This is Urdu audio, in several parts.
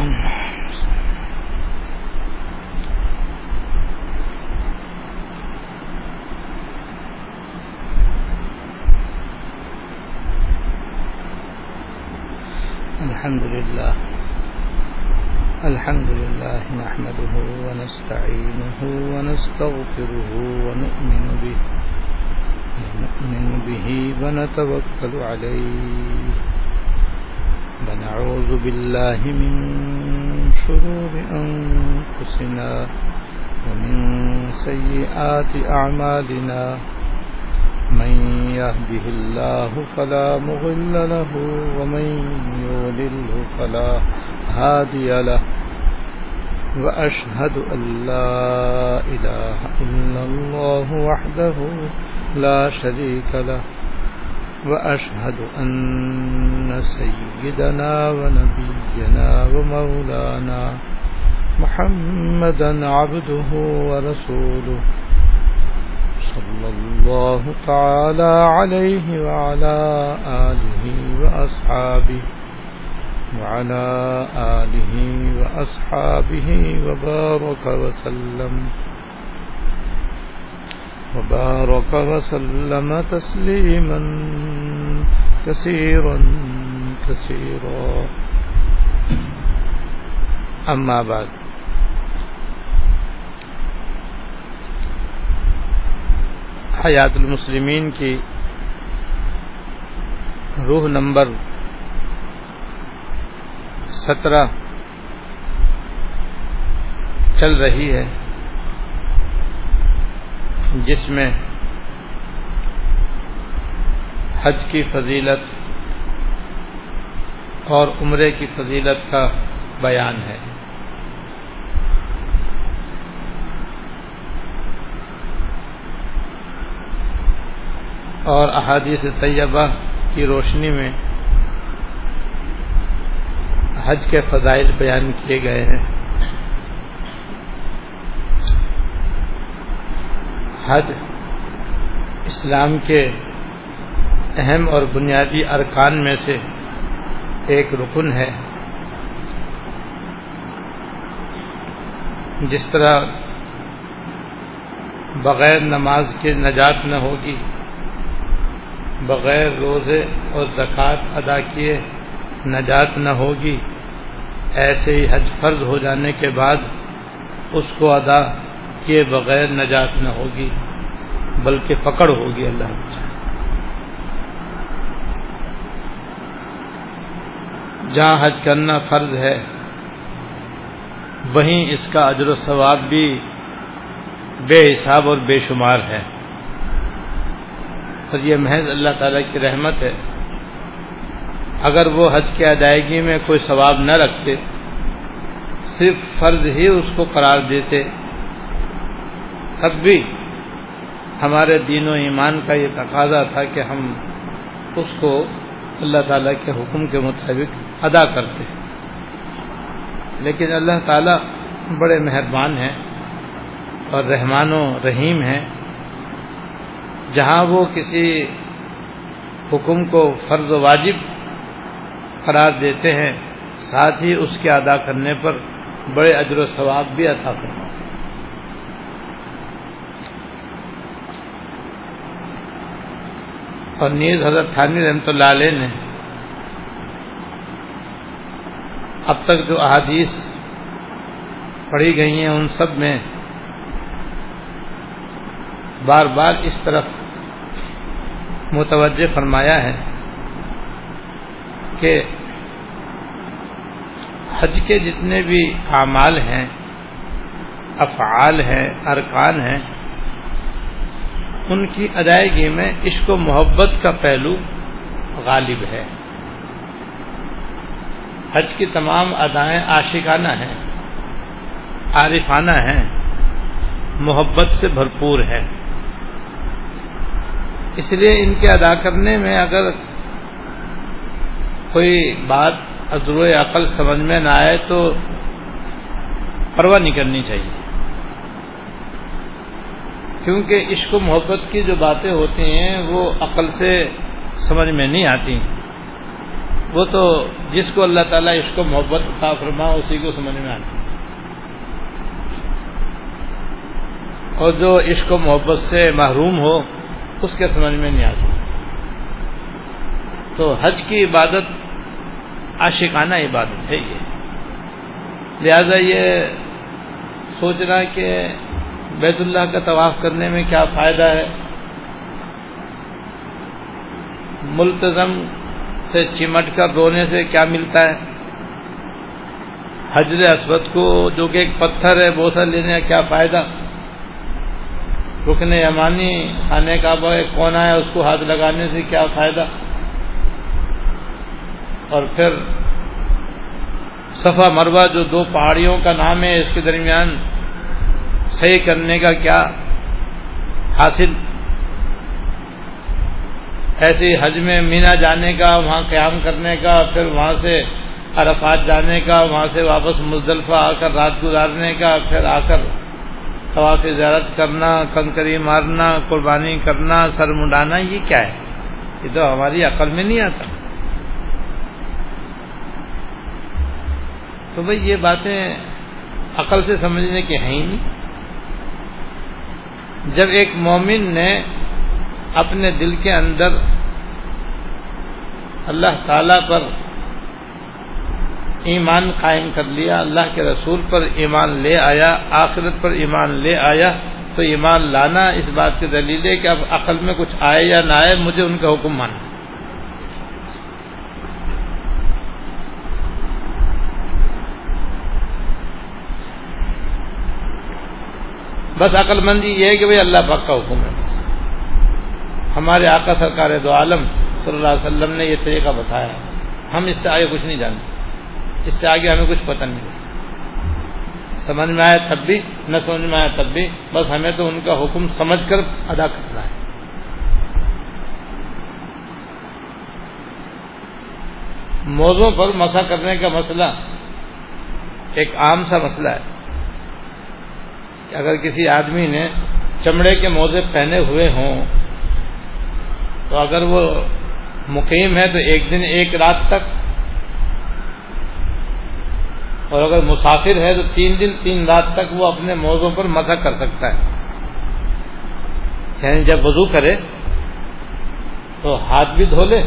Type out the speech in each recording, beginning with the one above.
الحمد لله. الحمد لله نحمده ونستعينه ونستغفره ونؤمن به. ونؤمن به ونتوكل عليه. ونعوذ بالله من شرور أنفسنا ومن سيئات أعمالنا. من يهده الله فلا مغل له ومن يولله فلا هادي له. وأشهد أن لا إله إلا الله وحده لا شريك له. وأشهد أن سيدنا ونبينا ومولانا محمدا عبده ورسوله صلى الله تعالى عليه وعلى آله وأصحابه وعلى آله وأصحابه وبارك وسلم وبارك وسلم تسليما كثيرا كثيرا. أما بعد. حیات المسلمین کی روح نمبر سترہ چل رہی ہے۔ جس میں حج کی فضیلت اور عمرے کی فضیلت کا بیان ہے۔ اور احادیث طیبہ کی روشنی میں حج کے فضائل بیان کیے گئے ہیں۔ حج اسلام کے اہم اور بنیادی ارکان میں سے ایک رکن ہے۔ جس طرح بغیر نماز کے نجات نہ ہوگی، بغیر روزے اور زکوٰۃ ادا کیے نجات نہ ہوگی، ایسے ہی حج فرض ہو جانے کے بعد اس کو ادا کیے بغیر نجات نہ ہوگی، بلکہ پکڑ ہوگی اللہ جہاں حج کرنا فرض ہے، وہیں اس کا اجر و ثواب بھی بے حساب اور بے شمار ہے۔ اور یہ محض اللہ تعالیٰ کی رحمت ہے۔ اگر وہ حج کی ادائیگی میں کوئی ثواب نہ رکھتے، صرف فرض ہی اس کو قرار دیتے تب بھی ہمارے دین و ایمان کا یہ تقاضا تھا کہ ہم اس کو اللہ تعالیٰ کے حکم کے مطابق ادا کرتے لیکن اللہ تعالیٰ بڑے مہربان ہیں اور رحمان و رحیم ہیں۔ جہاں وہ کسی حکم کو فرض و واجب قرار دیتے ہیں، ساتھ ہی اس کے ادا کرنے پر بڑے اجر و ثواب بھی عطا فرماتے ہیں۔ اور نیز حضرت تھانی رحمۃ اللہ علیہ نے اب تک جو احادیث پڑھی گئی ہیں، ان سب میں بار بار اس طرف متوجہ فرمایا ہے کہ حج کے جتنے بھی اعمال ہیں، افعال ہیں، ارکان ہیں ان کی ادائیگی میں عشق و محبت کا پہلو غالب ہے۔ حج کی تمام ادائیں عاشقانہ ہیں، عارفانہ ہیں، محبت سے بھرپور ہیں اس لیے ان کے ادا کرنے میں اگر کوئی بات عزر عقل سمجھ میں نہ آئے تو پرواہ نہیں کرنی چاہیے۔ کیونکہ عشق و محبت کی جو باتیں ہوتی ہیں وہ عقل سے سمجھ میں نہیں آتی۔ وہ تو جس کو اللہ تعالیٰ اس کو محبت عطا فرما، اسی کو سمجھ میں آتی۔ اور جو عشق و محبت سے محروم ہو، اس کے سمجھ میں نہیں آ سکتا تو حج کی عبادت، عاشقانہ عبادت ہے یہ۔ لہذا یہ سوچنا کہ بیت اللہ کا طواف کرنے میں کیا فائدہ ہے؟ ملتظم سے چمٹ کر رونے سے کیا ملتا ہے؟ حجر اسود کو جو کہ ایک پتھر ہے بوسا لینے کا کیا فائدہ؟ رکن امانی خانے کا کونا ہے، اس کو ہاتھ لگانے سے کیا فائدہ؟ اور پھر صفا مروا جو دو پہاڑیوں کا نام ہے، اس کے درمیان صحیح کرنے کا کیا حاصل؟ ایسی حج میں مینا جانے کا، وہاں قیام کرنے کا، پھر وہاں سے عرفات جانے کا، وہاں سے واپس مزدلفہ آ کر رات گزارنے کا، پھر آ کر طواف زیارت کرنا، کنکری مارنا، قربانی کرنا، سر منڈانا، یہ کیا ہے؟ یہ تو ہماری عقل میں نہیں آتا۔ تو بھائی یہ باتیں عقل سے سمجھنے کی ہیں ہی نہیں۔ جب ایک مومن نے اپنے دل کے اندر اللہ تعالی پر ایمان قائم کر لیا، اللہ کے رسول پر ایمان لے آیا، آخرت پر ایمان لے آیا، تو ایمان لانا اس بات کی دلیل ہے کہ اب عقل میں کچھ آئے یا نہ آئے، مجھے ان کا حکم ماننا بس عقل مندی یہ ہے کہ بھائی اللہ پاک کا حکم ہے بس۔ ہمارے آقا سرکار دو عالم صلی اللہ علیہ وسلم نے یہ طریقہ بتایا ہم اس سے آگے کچھ نہیں جانتے۔ اس سے آگے ہمیں کچھ پتہ نہیں سمجھ میں آیا تب بھی، نہ سمجھ میں آیا تب بھی۔ بس ہمیں تو ان کا حکم سمجھ کر ادا کرنا ہے۔ موضوع پر مسا کرنے کا مسئلہ ایک عام سا مسئلہ ہے۔ کہ اگر کسی آدمی نے چمڑے کے موزے پہنے ہوئے ہوں، تو اگر وہ مقیم ہے تو ایک دن ایک رات تک، اور اگر مسافر ہے تو تین دن تین رات تک وہ اپنے موضوع پر مسا کر سکتا ہے۔ یعنی جب وضو کرے تو ہاتھ بھی دھو لے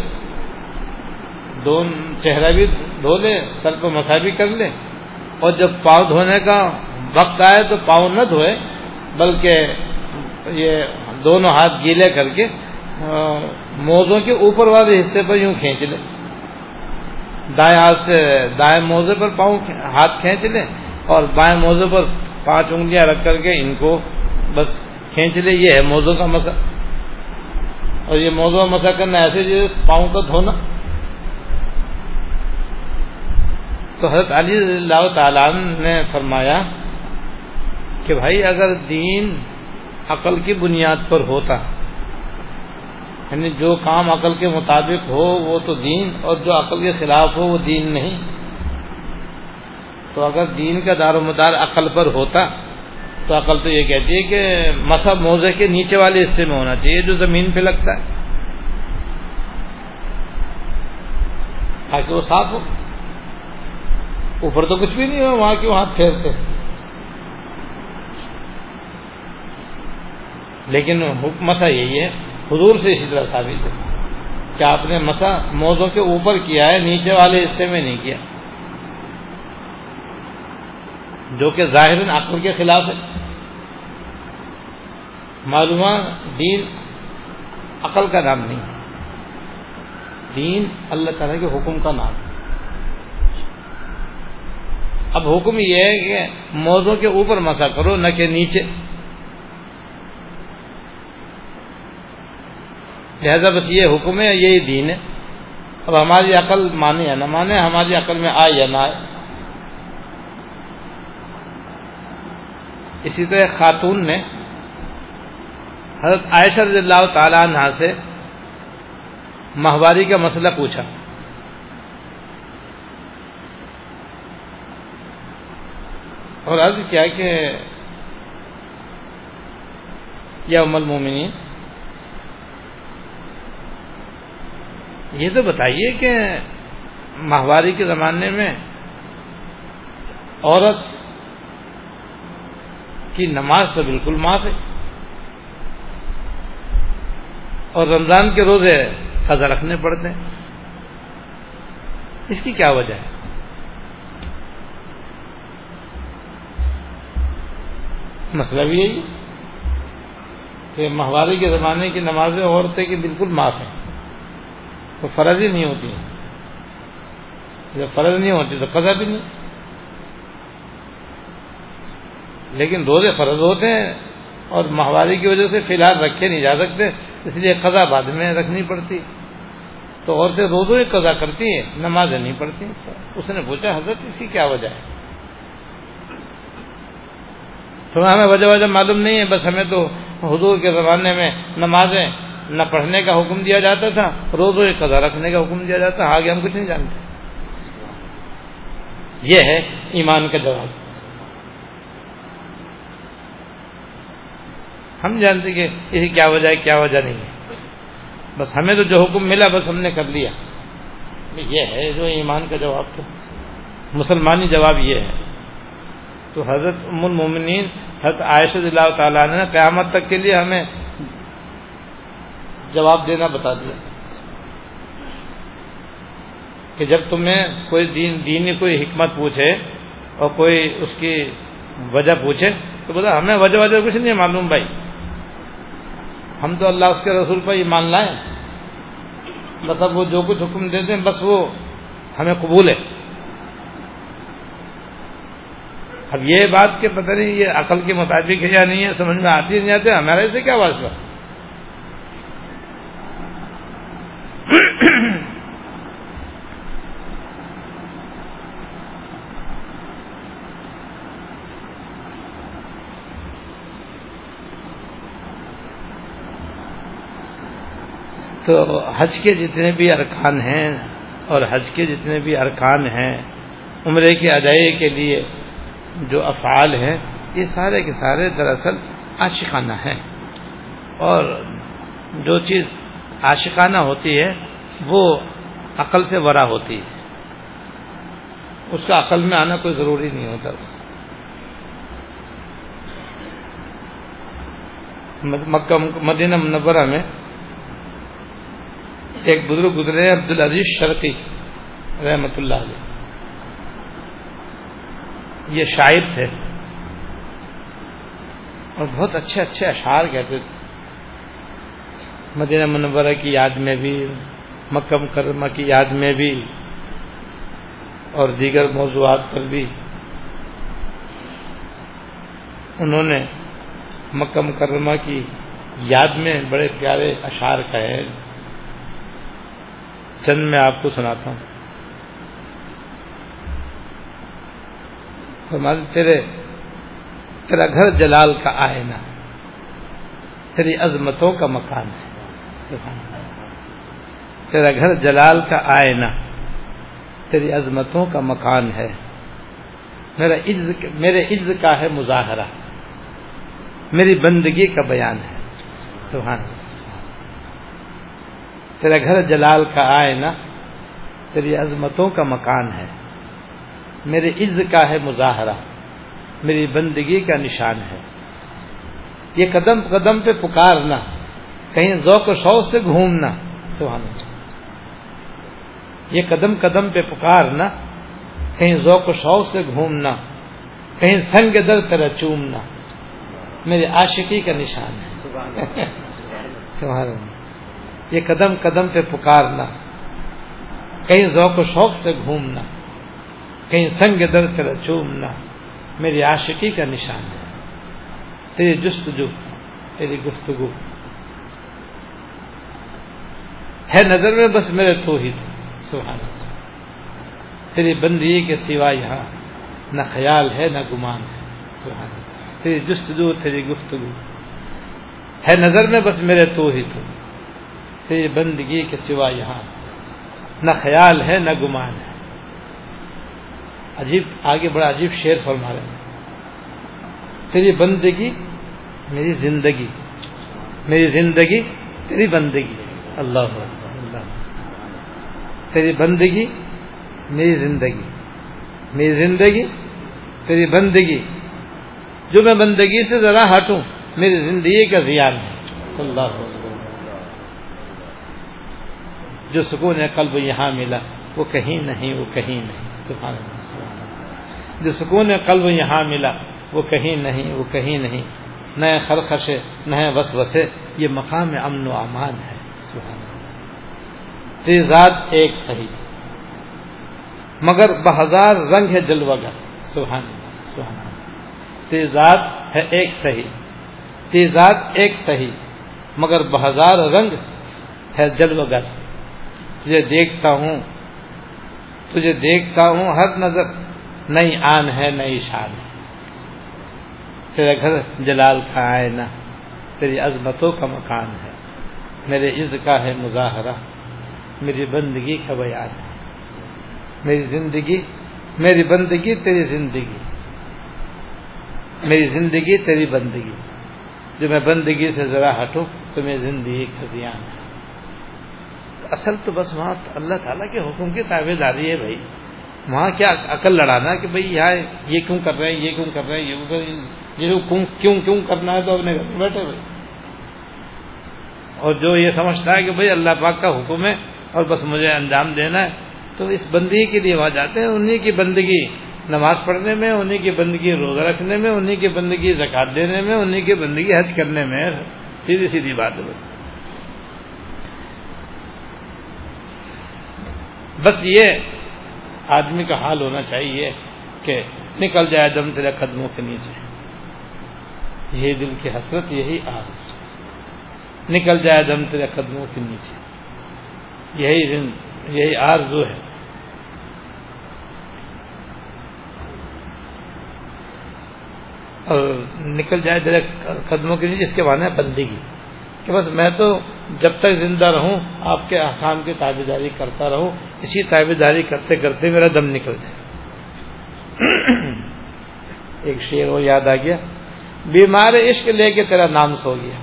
دو چہرہ بھی دھو لے، سر کو مسا بھی کر لے، اور جب پاؤں دھونے کا وقت آئے تو پاؤں نہ دھوئے، بلکہ یہ دونوں ہاتھ گیلے کر کے موزوں کے اوپر والے حصے پر یوں کھینچ لے۔ دائیں ہاتھ سے دائیں موزے پر پاؤں ہاتھ کھینچ لے اور بائیں موزے پر پانچ انگلیاں رکھ کر کے ان کو بس کھینچ لے، یہ ہے موزوں کا مسا۔ اور یہ موزوں مسا کرنا ایسے جو پاؤں کا دھونا۔ تو حضرت علی اللہ تعالیٰ نے فرمایا کہ بھائی اگر دین عقل کی بنیاد پر ہوتا یعنی جو کام عقل کے مطابق ہو وہ تو دین، اور جو عقل کے خلاف ہو وہ دین نہیں۔ تو اگر دین کا دار و مدار عقل پر ہوتا، تو عقل تو یہ کہتی ہے کہ مسا موزے کے نیچے والے حصے میں ہونا چاہیے، جو زمین پہ لگتا ہے۔ تاکہ وہ صاف ہو۔ اوپر تو کچھ بھی نہیں ہو وہاں کی وہاں پھیرتے لیکن مسا یہی ہے، حضور سے اسی طرح ثابت ہے کہ آپ نے مسا موزوں کے اوپر کیا ہے، نیچے والے حصے میں نہیں کیا۔ جو کہ ظاہر عقل کے خلاف ہے۔ معلومات دین عقل کا نام نہیں ہے۔ دین اللہ تعالیٰ کے حکم کا نام ہے۔ اب حکم یہ ہے کہ موزوں کے اوپر مسا کرو، نہ کہ نیچے۔ لہذا بس یہ حکم ہے، یہی دین ہے۔ اب ہماری عقل مانے یا نہ مانے، ہماری عقل میں آئے یا نہ آئے۔ اسی طرح خاتون نے حضرت عائشہ رضی اللہ تعالیٰ عنہ سے ماہواری کا مسئلہ پوچھا۔ اور عرض کیا کہ، یا ام المومنین یہ تو بتائیے کہ ماہواری کے زمانے میں عورت کی نماز تو بالکل معاف ہے اور رمضان کے روزے قضا رکھنے پڑتے ہیں۔ اس کی کیا وجہ ہے؟ مسئلہ بھی یہی کہ ماہواری کے زمانے کی نمازیں عورتیں کی بالکل معاف ہیں۔ تو فرض ہی نہیں ہوتی جب فرض نہیں ہوتی تو قضا بھی نہیں۔ لیکن روزے فرض ہوتے ہیں اور ماہواری کی وجہ سے فی الحال رکھے نہیں جا سکتے، اس لیے قضا بعد میں رکھنی پڑتی۔ تو عورتیں روزوں ہی قضا کرتی ہیں، نمازیں نہیں پڑھتی۔ اس نے پوچھا، حضرت، اس کی کیا وجہ ہے؟ تو ہمیں وجہ وجہ معلوم نہیں ہے، بس ہمیں تو حضور کے زمانے میں نمازیں نہ پڑھنے کا حکم دیا جاتا تھا، روزوں ہی قضا رکھنے کا حکم دیا جاتا، آگے ہم کچھ نہیں جانتے۔ یہ ہے ایمان کا جواب۔ ہم جانتے کہ یہ کیا وجہ ہے، کیا وجہ نہیں ہے۔ بس ہمیں تو جو حکم ملا، بس ہم نے کر لیا۔ یہ ہے جو ایمان کا جواب تو مسلمانی جواب یہ ہے۔ تو حضرت ام المومنین، حضرت عائشہ اللہ تعالیٰ نے قیامت تک کے لیے ہمیں جواب دینا بتا دیا۔ کہ جب تمہیں کوئی دین دینی کوئی حکمت پوچھے اور کوئی اس کی وجہ پوچھے، تو بولا ہمیں وجہ وجہ کچھ نہیں معلوم بھائی۔ ہم تو اللہ اس کے رسول پر ایمان لائیں مطلب وہ جو کچھ حکم دیتے ہیں، بس وہ ہمیں قبول ہے۔ اب یہ بات کہ پتہ نہیں، یہ عقل کے مطابق ہے یا نہیں ہے، سمجھ میں آتی نہیں آتے ہمارا اسے کیا واسطہ؟ حج کے جتنے بھی ارکان ہیں اور حج کے جتنے بھی ارکان ہیں، عمرے کی ادائی کے لیے جو افعال ہیں، یہ سارے کے سارے دراصل عاشقانہ ہیں۔ اور جو چیز عاشقانہ ہوتی ہے، وہ عقل سے ورا ہوتی ہے۔ اس کا عقل میں آنا کوئی ضروری نہیں ہوتا۔ مکہ مدینہ منورہ میں ایک بزرگ گزرے عبد العزیز شرقی، رحمت اللہ علیہ۔ یہ شاعر تھے۔ اور بہت اچھے اچھے اشعار کہتے تھے۔ مدینہ منورہ کی یاد میں بھی، مکہ مکرمہ کی یاد میں بھی، اور دیگر موضوعات پر بھی۔ انہوں نے مکہ مکرمہ کی یاد میں بڑے پیارے اشعار کہے۔ چند میں آپ کو سناتا ہوں۔ تیرے، تیرا گھر جلال کا آئینہ، تیری عظمتوں کا مکان ہے۔ تیرا گھر جلال کا آئینہ، تیری عظمتوں کا مکان ہے۔ میرا عز، میرے عز کا ہے مظاہرہ۔ میری بندگی کا بیان ہے۔ سبحان تیرا گھر جلال کا آئینہ تیری عظمتوں کا مکان ہے۔ میرے عز کا ہے مظاہرہ میری بندگی کا نشان ہے۔ یہ قدم قدم پہ پکارنا کہیں ذوق و شوق سے گھومنا سبحان اللہ۔ یہ قدم قدم پہ پکارنا کہیں ذوق و شوق سے گھومنا کہیں سنگ در طرح چومنا میرے عاشقی کا نشان ہے۔ سبحان اللہ۔ یہ قدم قدم پہ پکارنا، کہیں ذوق و شوق سے گھومنا، کہیں سنگ در طرح چومنا، میری عاشقی کا نشان ہے۔ تیری جستجو، تیری گفتگو۔ ہے نظر میں بس میرے تو ہی سبحان تیری بندی کے سوا یہاں نہ خیال ہے، نہ گمان ہے، سبحان تیری جستجو، تیری گفتگو۔ ہے نظر میں بس میرے تو ہی تو۔ تیری بندگی کے سوا یہاں نہ خیال ہے نہ گمان ہے۔ عجیب، آگے بڑا عجیب شعر فرما رہے ہیں۔ تیری بندگی میری زندگی میری زندگی تیری بندگی۔ اللہ اللہ تیری بندگی میری زندگی میری زندگی تیری بندگی۔ جو میں بندگی سے ذرا ہٹوں، میری زندگی کا زیان ہے۔ اللہ جو سکون قلب یہاں ملا، وہ کہیں نہیں، وہ کہیں نہیں۔ سبحان اللہ جو سکون قلب یہاں ملا، وہ کہیں نہیں، وہ کہیں نہیں۔ نئے خرخشے نئے وس وسے یہ مقام امن و امان ہے۔ سبحان اللہ۔ ذات ایک صحیح مگر بہزار رنگ ہے جلوگر سبحان اللہ سبحان اللہ۔ تیزات ہے ایک صحیح۔ تیزات ایک صحیح، مگر بہزار رنگ ہے جلوگر تجھے دیکھتا ہوں، تجھے دیکھتا ہوں، ہر نظر نئی آن ہے، نئی شان ہے۔ تیرا گھر جلال کا آئینہ، تیری عظمتوں کا مکان ہے۔ میرے عز کا ہے مظاہرہ، میری بندگی کا بیان ہے۔ میری زندگی، میری بندگی تیری زندگی۔ میری زندگی تیری بندگی۔ جو میں بندگی سے ذرا ہٹوں، تو میری زندگی کا زیان ہے۔ اصل تو بس وہاں اللہ تعالیٰ کے حکم کی تابے داری ہے بھائی۔ وہاں کیا عقل لڑانا کہ بھائی یہاں یہ کیوں کر رہے ہیں، یہ کیوں کر رہے ہیں، یہ کیوں کیوں کرنا ہے تو اپنے گھر میں بیٹھے بھائی اور جو یہ سمجھتا ہے کہ بھائی اللہ پاک کا حکم ہے اور بس مجھے انجام دینا ہے، تو اس بندگی کے لیے وہاں جاتے ہیں انہیں کی بندگی نماز پڑھنے میں انہیں کی بندگی روزہ رکھنے میں انہیں کی بندگی زکات دینے میں انہیں کی بندگی حج کرنے میں، سیدھی سیدھی بات ہے بس۔ بس یہ آدمی کا حال ہونا چاہیے کہ نکل جائے دم تیرے قدموں کے نیچے۔ یہ دل کی حسرت یہی آر نکل جائے دم تیرے قدموں کے نیچے۔ یہی دن، یہی آرزو ہے۔ اور نکل جائے تیرے قدموں کے نیچے، اس کے معنی بندگی۔ کہ بس میں تو جب تک زندہ رہوں، آپ کے احکام کی تابے داری کرتا رہوں، اسی تابے داری کرتے کرتے میرا دم نکل جائے۔ ایک شعر وہ یاد آ گیا۔ بیمار عشق لے کے تیرا نام سو گیا۔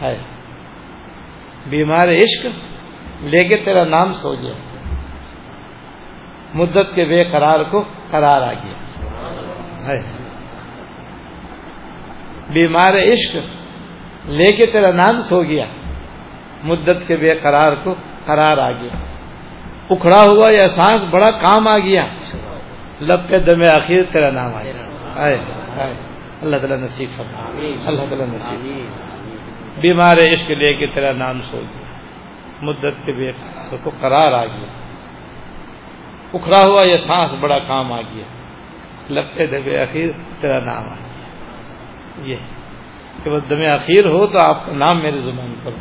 ہے بیمار عشق لے کے تیرا نام سو گیا۔ مدت کے بے قرار کو قرار آ گیا۔ ہے بیمار عشق لے کے تیرا نام سو گیا۔ مدت کے بے قرار کو قرار آ گیا۔ اکھڑا ہوا یہ سانس بڑا کام آ گیا۔ لب کے دم آخر تیرا نام آ گیا۔ اللہ تعالیٰ نصیب فرما۔ اللہ تعالیٰ نصیب۔ بیمار عشق لے کے تیرا نام سو گیا۔ مدت کے بے قرار کو قرار آ گیا۔ اکھڑا ہوا یہ سانس بڑا کام آ گیا۔ لب کے دم آخر تیرا نام آ گیا۔ یہ۔ کہ وہ دم اخیر ہو تو آپ کا نام میرے زبان کرو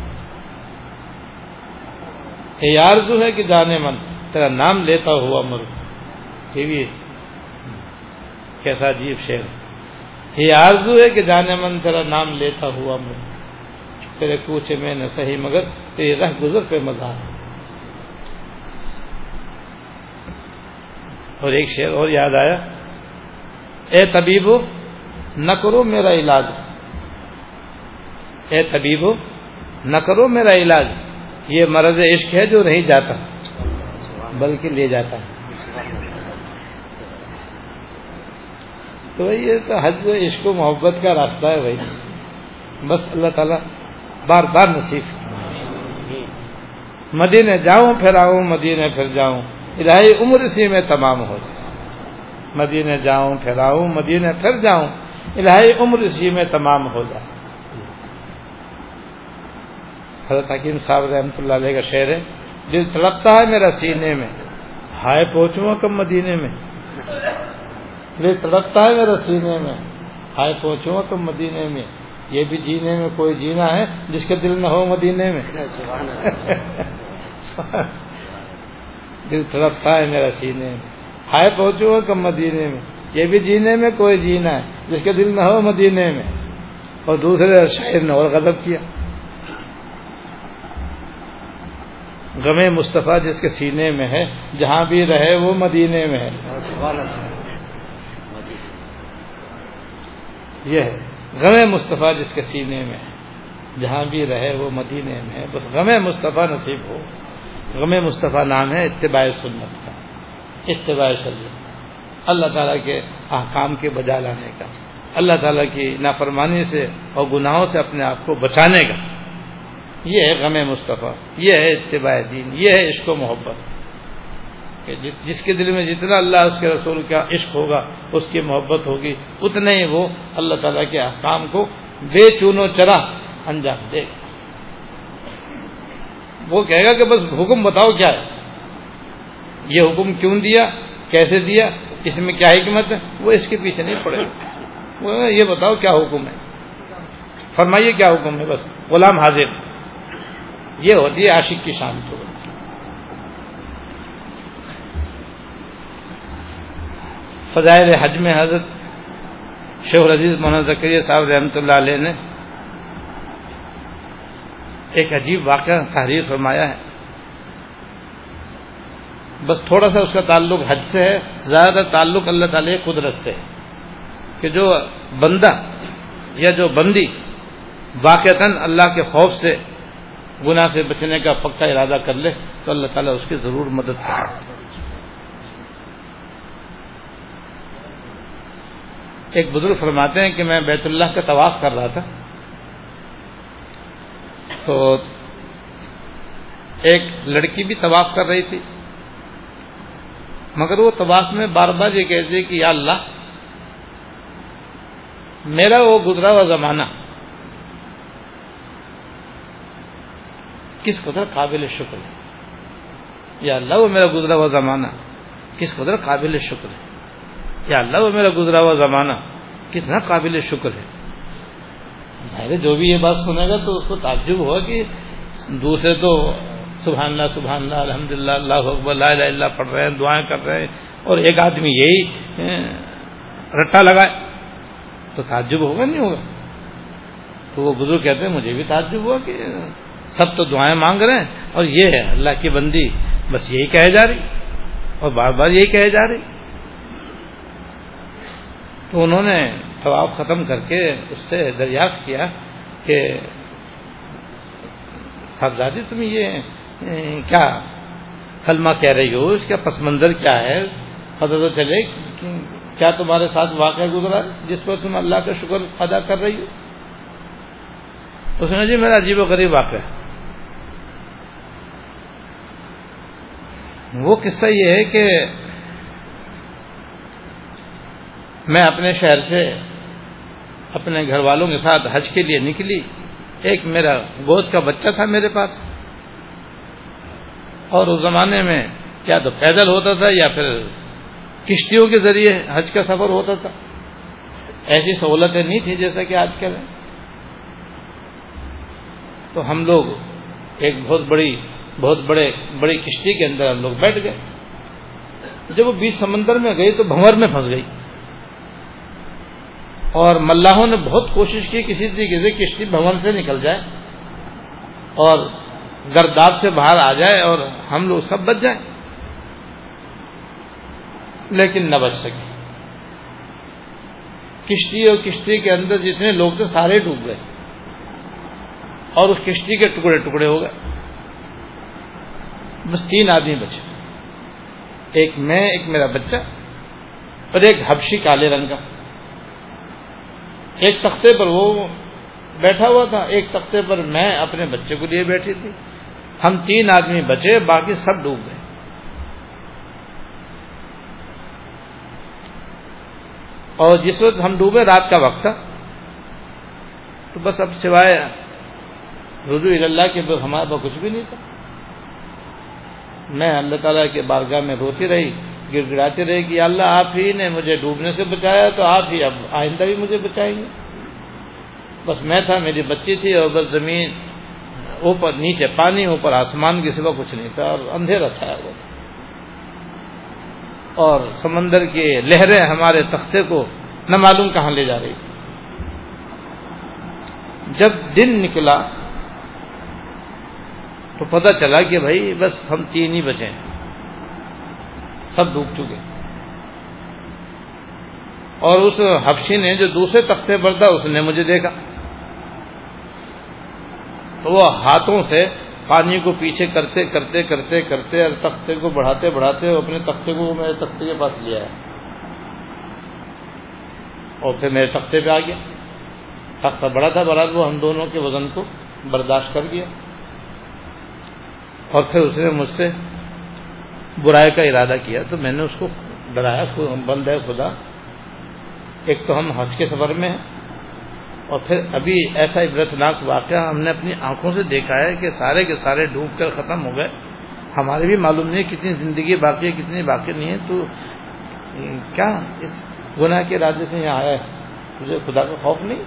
یہ آرزو ہے کہ جانے من، تیرا نام لیتا ہوا مرو۔ یہ بھی کیسا عجیب شعر۔ یہ آرزو ہے کہ جانے من، تیرا نام لیتا ہوا مرو۔ تیرے کوچے میں نہ صحیح مگر تیرے رہ گزر پہ مزہ۔ اور ایک شعر اور یاد آیا۔ اے طبیبو نہ کرو میرا علاج۔ اے طبیب نہ کرو میرا علاج۔ یہ مرض عشق ہے جو نہیں جاتا، بلکہ لے جاتا ہے۔ تو یہ تو حج عشق و محبت کا راستہ ہے بھائی بس اللہ تعالیٰ بار بار نصیب۔ مدینے جاؤں پھر آؤں، مدینے پھر جاؤں۔ الہی عمر اسی میں تمام ہو۔ جائے مدینے جاؤں پھر آؤں، مدینے پھر جاؤں۔ الہی عمر اسی میں تمام ہو جائے۔ حضرت حکیم صاحب رحمۃ اللہ علیہ کا شعر ہے دل تڑپتا ہے میرا سینے میں، ہائے پہنچوں کم مدینے میں؟ دل تڑپتا ہے میرا سینے میں، ہائے پہنچوں کم مدینے میں؟ یہ بھی جینے میں کوئی جینا ہے جس کے دل نہ ہو مدینے میں۔ دل تڑپتا ہے میرا سینے میں، ہائے پہنچوں کم مدینے میں؟ یہ بھی جینے میں کوئی جینا ہے جس کے دل نہ ہو مدینے میں۔ اور دوسرے شاعر نے اور غلط کیا۔ غم مصطفیٰ جس کے سینے میں ہے جہاں بھی رہے وہ مدینے میں ہے۔ یہ ہے غم مصطفیٰ جس کے سینے میں ہے جہاں بھی رہے وہ مدینے میں ہے۔ بس غم مصطفیٰ نصیب ہو۔ غم مصطفیٰ نام ہے اتباع سنت کا اتباع شریعت اللہ تعالیٰ کے احکام کے بجا لانے کا اللہ تعالیٰ کی نافرمانی سے اور گناہوں سے اپنے آپ کو بچانے کا۔ یہ ہے غم مصطفیٰ، یہ ہے اتباع دین، یہ ہے عشق و محبت۔ کہ جس کے دل میں جتنا اللہ، اس کے رسول کا عشق ہوگا، اس کی محبت ہوگی، اتنے ہی وہ اللہ تعالیٰ کے احکام کو بے چون و چرا انجام دے۔ گا وہ کہے گا کہ بس حکم بتاؤ کیا ہے۔ یہ حکم کیوں دیا؟ کیسے دیا؟ اس میں کیا حکمت ہے؟ وہ اس کے پیچھے نہیں پڑے۔ وہ یہ بتاؤ کیا حکم ہے۔ فرمائیے کیا حکم ہے بس۔ غلام حاضر۔ یہ ہوتی ہے عاشق کی شان تو۔ فضائل حج میں حضرت شیخ العزیز محمد ذکریہ صاحب رحمۃ اللہ علیہ نے ایک عجیب واقعہ تحریر فرمایا ہے۔ بس تھوڑا سا اس کا تعلق حج سے ہے، زیادہ تر تعلق اللہ تعالی قدرت سے ہے کہ جو بندہ یا جو بندی واقعتا اللہ کے خوف سے گناہ سے بچنے کا پکا ارادہ کر لے تو اللہ تعالیٰ اس کی ضرور مدد کرے۔ ایک بزرگ فرماتے ہیں کہ میں بیت اللہ کا طواف کر رہا تھا۔ تو ایک لڑکی بھی طواف کر رہی تھی۔ مگر وہ طواف میں بار بار یہ کہتی کہ یا اللہ، میرا وہ گزرا ہوا زمانہ کس قدر قابل شکر ہے؟ یا اللہ وہ میرا گزرا ہوا زمانہ کس قدر قابل شکر ہے؟ یا اللہ وہ میرا گزرا ہوا زمانہ کتنا قابل شکر ہے؟ ظاہر جو بھی یہ بات سنے گا تو اس کو تعجب ہوا کہ دوسرے تو سبحان اللہ سبحان اللہ الحمد للہ اللہ اکبر، لا الہ اللہ پڑھ رہے ہیں، دعائیں کر رہے ہیں اور ایک آدمی یہی رٹا لگائے تو تعجب ہوگا، نہیں ہوگا؟ تو وہ بزرگ کہتے ہیں مجھے بھی تعجب ہوا کہ سب تو دعائیں مانگ رہے ہیں اور یہ ہے، اللہ کی بندی بس یہی کہے جا رہی، اور بار بار یہی کہے جا رہی۔ تو انہوں نے ثواب ختم کر کے اس سے دریافت کیا کہ صاحبزادی تم یہ کیا کلمہ کہہ رہی ہو؟ اس کا پس منظر کیا ہے؟ پتہ تو چلے کیا تمہارے ساتھ واقعہ گزرا جس پر تم اللہ کا شکر ادا کر رہی ہو؟ اس نے جی میرا عجیب و غریب واقعہ وہ قصہ یہ ہے کہ میں اپنے شہر سے اپنے گھر والوں کے ساتھ حج کے لیے نکلی۔ ایک میرا گود کا بچہ تھا میرے پاس۔ اور اس زمانے میں کیا تو پیدل ہوتا تھا یا پھر کشتیوں کے ذریعے حج کا سفر ہوتا تھا۔ ایسی سہولتیں نہیں تھیں جیسا کہ آج کل تو ہم لوگ ایک بہت بڑی بہت بڑے، بڑی کشتی کے اندر ہم لوگ بیٹھ گئے۔ جب وہ بیچ سمندر میں گئی تو بھنور میں پھنس گئی۔ اور ملاحوں نے بہت کوشش کی کسی طریقے سے کشتی بھون سے نکل جائے اور گرداب سے باہر آ جائے اور ہم لوگ سب بچ جائیں لیکن نہ بچ سکے۔ کشتی اور کشتی کے اندر جتنے لوگ تھے سارے ڈوب گئے اور اس کشتی کے ٹکڑے ٹکڑے ہو گئے۔ بس تین آدمی بچے۔ ایک میں، ایک میرا بچہ اور ایک ہبشی کالے رنگ کا۔ ایک تختے پر وہ بیٹھا ہوا تھا، ایک تختے پر میں اپنے بچے کو لیے بیٹھی تھی۔ ہم تین آدمی بچے، باقی سب ڈوب گئے۔ اور جس وقت ہم ڈوبے، رات کا وقت تھا۔ تو بس اب سوائے رجوع اللہ کے ہمارے پاس کچھ بھی نہیں تھا۔ میں اللہ تعالیٰ کے بارگاہ میں روتی رہی گڑ گڑاتی رہی کہ اللہ آپ ہی نے مجھے ڈوبنے سے بچایا تو آپ ہی اب آئندہ بھی مجھے بچائیں گے۔ بس میں تھا، میری بچی تھی اور بس زمین اوپر، نیچے پانی، اوپر آسمان کی سوا کچھ نہیں تھا اور اندھیرا چھایا ہوا تھا۔ اور سمندر کی لہریں ہمارے تختے کو نہ معلوم کہاں لے جا رہی۔ جب دن نکلا تو پتہ چلا کہ بھائی بس ہم تین ہی بچے ہیں۔ سب ڈوب چکے۔ اور اس حفشی نے جو دوسرے تختے پر تھا، اس نے مجھے دیکھا۔ تو وہ ہاتھوں سے پانی کو پیچھے کرتے کرتے کرتے کرتے، اور تختے کو بڑھاتے بڑھاتے اپنے تختے کو میرے تختے کے پاس لیا ہے اور پھر میرے تختے پہ آ گیا۔ تختہ بڑا تھا، برات وہ ہم دونوں کے وزن کو برداشت کر گیا۔ اور پھر اس نے مجھ سے برائی کا ارادہ کیا تو میں نے اس کو ڈرایا بند ہے خدا۔ ایک تو ہم حج کے سفر میں ہیں اور پھر ابھی ایسا عبرتناک واقعہ ہم نے اپنی آنکھوں سے دیکھا ہے کہ سارے کے سارے ڈوب کر ختم ہو گئے۔ ہمارے بھی معلوم نہیں کتنی زندگی باقی ہے، کتنی باقی نہیں ہے۔ تو کیا اس گناہ کے ارادے سے یہاں آیا ہے؟ مجھے خدا کا خوف نہیں۔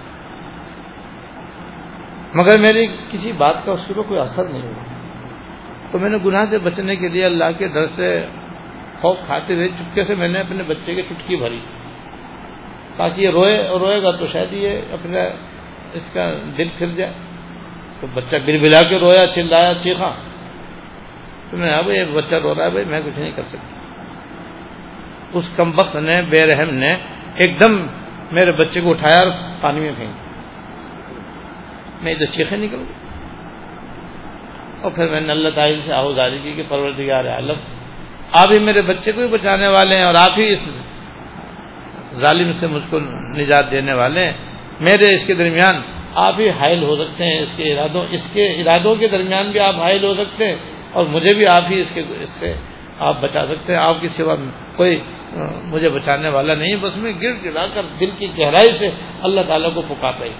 مگر میری کسی بات کا اس کے کوئی اثر نہیں ہوا۔ تو میں نے گناہ سے بچنے کے لیے اللہ کے ڈر سے خوف کھاتے ہوئے چپکے سے میں نے اپنے بچے کی چٹکی بھری۔ تاکہ یہ روئے اور روئے گا تو شاید یہ اپنا اس کا دل پھر جائے۔ تو بچہ بل بلا کے رویا، چلایا، چیخا۔ تو میں اب ایک بچہ رو رہا ہے، بھائی، میں کچھ نہیں کر سکتا۔ اس کم وقت نے، بے رحم نے ایک دم میرے بچے کو اٹھایا اور پانی میں پھینک میں ادھر چیخے نکل گئی اور پھر میں نے اللہ تعالی سے آہوزاری کی کہ پروردگار عالم آپ ہی میرے بچے کو ہی بچانے والے ہیں اور آپ ہی اس ظالم سے مجھ کو نجات دینے والے ہیں۔ میرے اس کے درمیان آپ ہی حائل ہو سکتے ہیں اس کے ارادوں، اس کے ارادوں کے درمیان بھی آپ حائل ہو سکتے ہیں اور مجھے بھی آپ ہی اس کے، اس سے آپ بچا سکتے ہیں۔ آپ کی سوا کوئی مجھے بچانے والا نہیں، بس میں گر گرا کر دل کی گہرائی سے اللہ تعالیٰ کو پکا پائی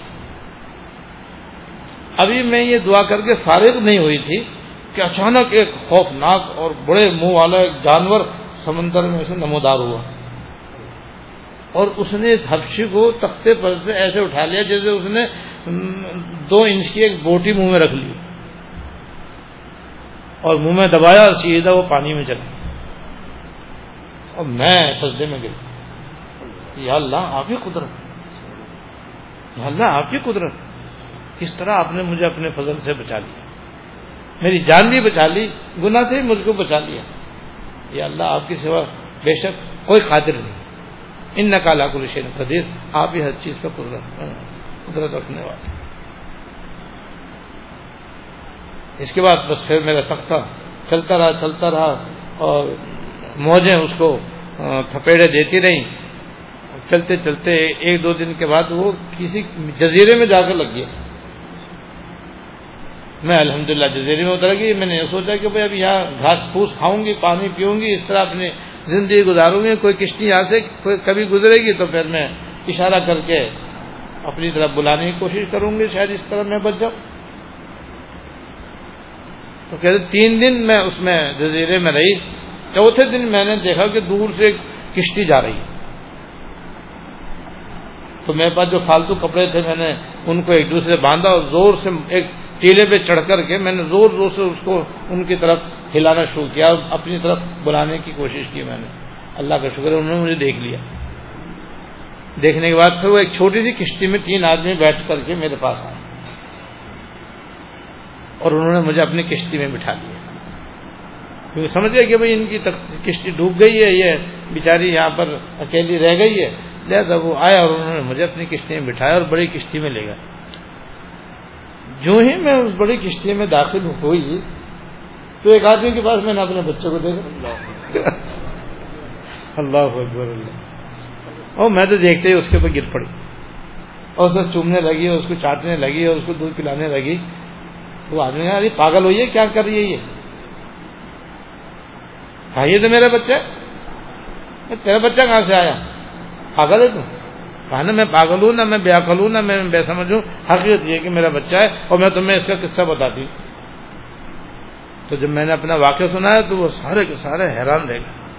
ابھی میں یہ دعا کر کے فارغ نہیں ہوئی تھی کہ اچانک ایک خوفناک اور بڑے منہ والا ایک جانور سمندر میں سے نمودار ہوا۔ اور اس نے اس حفشی کو تختے پر سے ایسے اٹھا لیا جیسے اس نے دو انچ کی ایک بوٹی منہ میں رکھ لی۔ اور منہ میں دبایا اور سیدھا وہ پانی میں چلا۔ اور میں سجدے میں گئی یا اللہ آپ ہی قدرت۔ یا اللہ آپ ہی قدرت۔ کس طرح آپ نے مجھے اپنے فضل سے بچا لیا؟ میری جان بھی بچا لی، گناہ سے ہی مجھ کو بچا لیا۔ یا اللہ، آپ کی سوا بے شک کوئی قادر نہیں۔ ان نقال شین قدیر۔ آپ ہی ہر چیز کا قدرت قدرت رکھنے والے اس کے بعد بس پھر میرا تختہ چلتا رہا چلتا رہا اور موجیں اس کو تھپیڑے دیتی رہیں۔ چلتے چلتے ایک دو دن کے بعد وہ کسی جزیرے میں جا کر لگ گیا۔ میں الحمدللہ جزیرے میں اتر گئی، میں نے یہ سوچا کہ بھائی اب یہاں گھاس پھوس کھاؤں گی، پانی پیوں گی، اس طرح اپنی زندگی گزاروں گی، کوئی کشتی یہاں سے کوئی کبھی گزرے گی تو پھر میں اشارہ کر کے اپنی طرف بلانے کی کوشش کروں گی، شاید اس طرح میں بچ جاؤں۔ تو کہتے تین دن میں اس میں جزیرے میں رہی، چوتھے دن میں نے دیکھا کہ دور سے ایک کشتی جا رہی۔ تو میرے پاس جو فالتو کپڑے تھے، میں نے ان کو ایک دوسرے باندھا اور زور سے ایک ٹیلے پہ چڑھ کر کے میں نے زور زور سے اس کو ان کی طرف ہلانا شروع کیا اور اپنی طرف بلانے کی کوشش کی میں نے۔ اللہ کا شکر ہے، انہوں نے مجھے دیکھ لیا۔ دیکھنے کے بعد پھر وہ ایک چھوٹی سی کشتی میں تین آدمی بیٹھ کر کے میرے پاس آئے۔ اور انہوں نے مجھے اپنی کشتی میں بٹھا لیا۔ کیونکہ سمجھ گیا کہ بھائی ان کی کشتی ڈوب گئی ہے، یہ بیچاری یہاں پر اکیلی رہ گئی ہے۔ لہٰذا وہ آیا اور انہوں نے مجھے اپنی کشتی میں بٹھایا اور بڑی کشتی میں لے گئے۔ جو ہی میں اس بڑی کشتی میں داخل ہوئی، تو ایک آدمی کے پاس میں نے اپنے بچے کو دیکھا۔ اللہ اور میں تو دیکھتے ہی اس کے اوپر گر پڑی۔ اور اسے چومنے لگی، اور اس کو چاٹنے لگی، اور اس کو دودھ پلانے لگی۔ وہ آدمی ارے پاگل ہوئی ہے، کیا کر رہی ہے یہ؟ یہ تو میرا بچہ تیرا بچہ کہاں سے آیا؟ پاگل ہے تو؟ کہا نا میں پاگل ہوں، نہ میں بے عقل ہوں، نہ میں بے سمجھ ہوں، حقیقت یہ کہ میرا بچہ ہے اور میں تمہیں اس کا قصہ بتاتی ہوں۔ تو جب میں نے اپنا واقعہ سنا ہے تو وہ سارے کے سارے حیران رہ گئے۔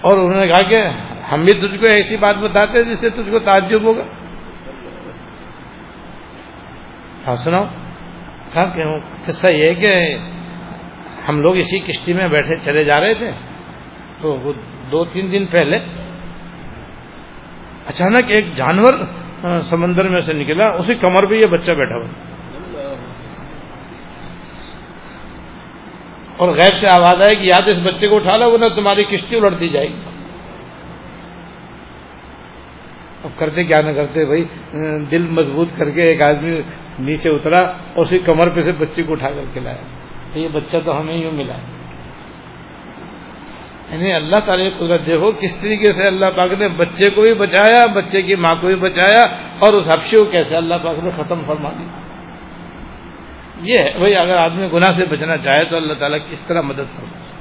اور انہوں نے کہا کہ ہم بھی تجھ کو ایسی بات بتاتے جس سے تجھ کو تعجب ہوگا۔ ہاں سناؤ۔ کہا کہ قصہ یہ ہے کہ ہم لوگ اسی کشتی میں بیٹھے چلے جا رہے تھے۔ تو وہ دو تین دن پہلے اچانک ایک جانور سمندر میں سے نکلا، اسی کمر پہ یہ بچہ بیٹھا ہوا۔ اور غیر سے آواز آئے کہ یاد اس بچے کو اٹھا لو، ورنہ تمہاری کشتی الٹتی جائے گی۔ اب کرتے کیا نہ کرتے، بھائی دل مضبوط کر کے ایک آدمی نیچے اترا اور اسی کمر پہ سے بچے کو اٹھا کر کھلایا یہ بچہ تو ہمیں یوں ملا۔ یعنی اللہ تعالی قدرت دیکھو، کس طریقے سے اللہ پاک نے بچے کو بھی بچایا، بچے کی ماں کو بھی بچایا، اور اس حفشے کو کیسے اللہ پاک نے ختم فرما دی یہ ہے۔ بھائی اگر آدمی گناہ سے بچنا چاہے تو اللہ تعالیٰ کس طرح مدد فرما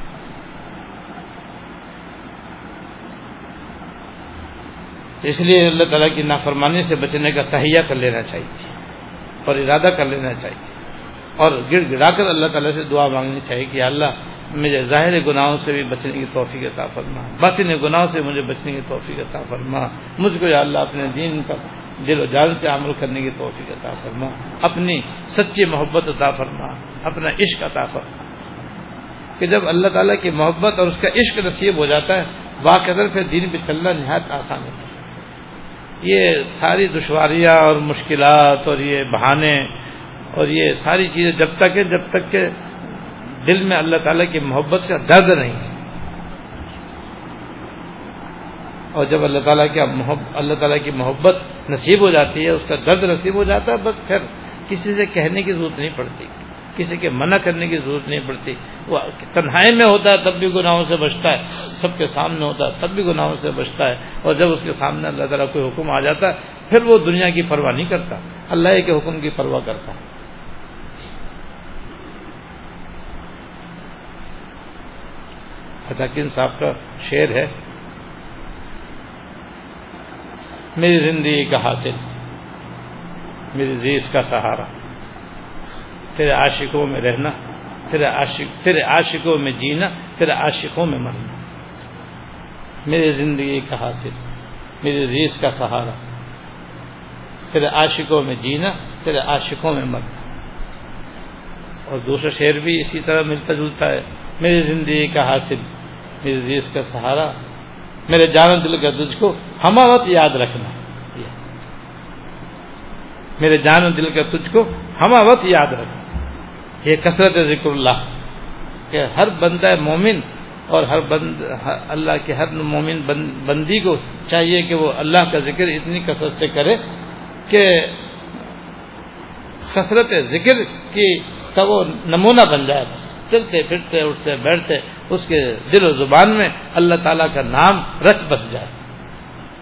اس لیے اللہ تعالیٰ کی نافرمانی سے بچنے کا تہیا کر لینا چاہیے اور ارادہ کر لینا چاہیے۔ اور گڑ گڑا کر اللہ تعالیٰ سے دعا مانگنی چاہیے کہ اللہ مجھے ظاہر گناہوں سے بھی بچنے کی توفیق عطا فرما۔ باطن گناہوں سے مجھے بچنے کی توفیق عطا فرما۔ مجھ کو یا اللہ اپنے دین پر دل و جان سے عمل کرنے کی توفیق عطا فرما۔ اپنی سچی محبت عطا فرما۔ اپنا عشق عطا فرما۔ کہ جب اللہ تعالیٰ کی محبت اور اس کا عشق نصیب ہو جاتا ہے، باقاعدہ پھر دین پہ چلنا نہایت آسان ہوتا ہے۔ یہ ساری دشواریاں اور مشکلات اور یہ بہانے اور یہ ساری چیزیں جب تک ہے جب تک کہ دل میں اللہ تعالیٰ کی محبت کا درد نہیں ہے۔ اور جب اللہ تعالیٰ کی اللہ تعالیٰ کی محبت نصیب ہو جاتی ہے، اس کا درد نصیب ہو جاتا ہے، بس پھر کسی سے کہنے کی ضرورت نہیں پڑتی، کسی کے منع کرنے کی ضرورت نہیں پڑتی۔ وہ تنہائی میں ہوتا ہے، تب بھی گناہوں سے بچتا ہے۔ سب کے سامنے ہوتا ہے، تب بھی گناہوں سے بچتا ہے۔ اور جب اس کے سامنے اللہ تعالیٰ کوئی حکم آ جاتا ہے، پھر وہ دنیا کی پرواہ نہیں کرتا، اللہ کے حکم کی پرواہ کرتا۔ ہے فتاکین صاحب کا شعر ہے۔ میری زندگی کا حاصل، میری ریس کا سہارا۔ تیرے عاشقوں میں رہنا، تیرے عاشق، تیرے عاشقوں میں جینا، تیرے عاشقوں میں مرنا۔ میری زندگی کا حاصل، میری ریس کا سہارا۔ تیرے عاشقوں میں جینا، تیرے عاشقوں میں مرنا۔ اور دوسرا شعر بھی اسی طرح ملتا جلتا ہے، میری زندگی کا حاصل۔ میری ریس کا سہارا، میرے جان دل کا تجھ کو ہما یاد رکھنا۔ میرے جان دل کا تجھ کو ہما وقت یاد رکھنا۔ یہ کثرت ذکر اللہ کہ ہر بندہ مومن اور ہر بند، اللہ کے ہر مومن بندی کو چاہیے کہ وہ اللہ کا ذکر اتنی کثرت سے کرے کہ کثرت ذکر کی کا وہ نمونہ بن جائے چلتے پھرتے، اٹھتے، بیٹھتے، اس کے دل و زبان میں اللہ تعالیٰ کا نام رچ بس جائے۔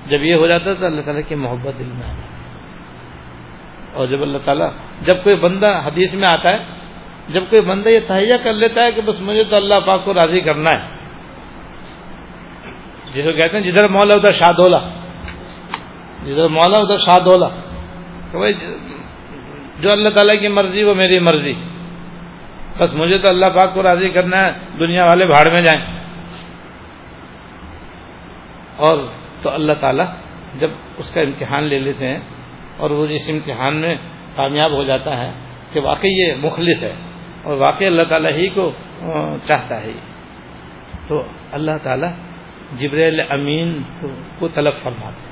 جب یہ ہو جاتا ہے تو اللہ تعالیٰ کی محبت دل میں آ جائے اور جب اللہ تعالیٰ، جب کوئی بندہ حدیث میں آتا ہے، جب کوئی بندہ یہ تہیا کر لیتا ہے کہ بس مجھے تو اللہ پاک کو راضی کرنا ہے۔ جسے کہتے ہیں، جدھر مولا ادھر شادولا جدھر مولا ادھر شادولا کہ بھائی، جو اللہ تعالیٰ کی مرضی، وہ میری مرضی۔ بس مجھے تو اللہ پاک کو راضی کرنا ہے، دنیا والے بھاڑ میں جائیں۔ اور تو اللہ تعالیٰ جب اس کا امتحان لے لیتے ہیں، اور وہ اس امتحان میں کامیاب ہو جاتا ہے کہ واقعی یہ مخلص ہے، اور واقعی اللہ تعالیٰ ہی کو چاہتا ہے۔ تو اللہ تعالیٰ جبریل امین کو طلب فرماتے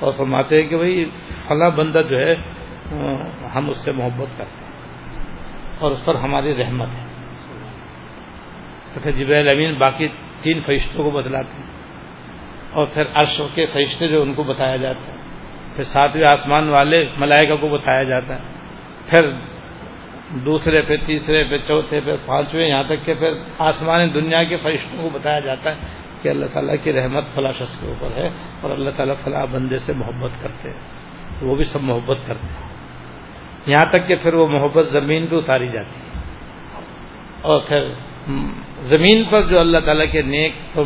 اور فرماتے ہیں کہ بھائی، فلاں بندہ جو ہے ہم اس سے محبت کرتے ہیں۔ اور اس پر ہماری رحمت ہے۔ تو پھر جبریل امین باقی تین فرشتوں کو بتلاتے ہیں۔ اور پھر عرش کے فرشتے جو ان کو بتایا جاتا ہے۔ پھر ساتویں آسمان والے ملائکہ کو بتایا جاتا ہے۔ پھر دوسرے پہ تیسرے پہ چوتھے پہ پانچویں، یہاں تک کہ پھر آسمانی دنیا کے فرشتوں کو بتایا جاتا ہے کہ اللہ تعالیٰ کی رحمت فلاں شخص کے اوپر ہے اور اللہ تعالیٰ فلاں بندے سے محبت کرتے ہیں۔ وہ بھی سب محبت کرتے ہیں۔ یہاں تک کہ پھر وہ محبت زمین پہ اتاری جاتی ہے۔ اور پھر زمین پر جو اللہ تعالیٰ کے نیک اور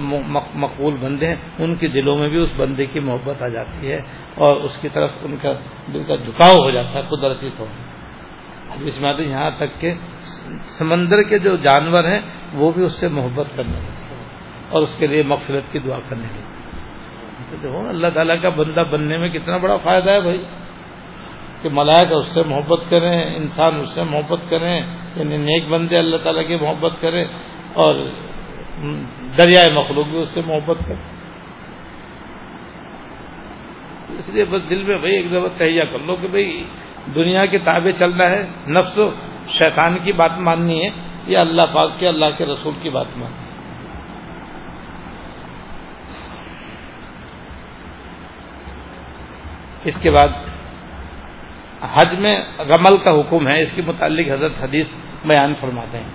مقبول بندے ہیں، ان کے دلوں میں بھی اس بندے کی محبت آ جاتی ہے اور اس کی طرف ان کا دل کا جھکاؤ ہو جاتا ہے قدرتی طور اب اس میں یہاں تک کہ سمندر کے جو جانور ہیں، وہ بھی اس سے محبت کرنے لگتے ہیں اور اس کے لیے مغفرت کی دعا کرنے لگتے ہیں۔ اللہ تعالیٰ کا بندہ بننے میں کتنا بڑا فائدہ ہے بھائی۔ کہ ملائکہ اس سے محبت کریں، انسان اس سے محبت کریں یعنی نیک بندے اللہ تعالیٰ کی محبت کریں اور دریائے مخلوق بھی اس سے محبت کریں۔ اس لیے بس دل میں بھائی ایک دفعہ تہیا کر لو کہ بھائی دنیا کے تابع چلنا ہے، نفس و شیطان کی بات ماننی ہے یا اللہ پاک کے، اللہ کے رسول کی بات ماننی اس کے بعد حج میں رمل کا حکم ہے، اس کے متعلق حضرت حدیث بیان فرماتے ہیں۔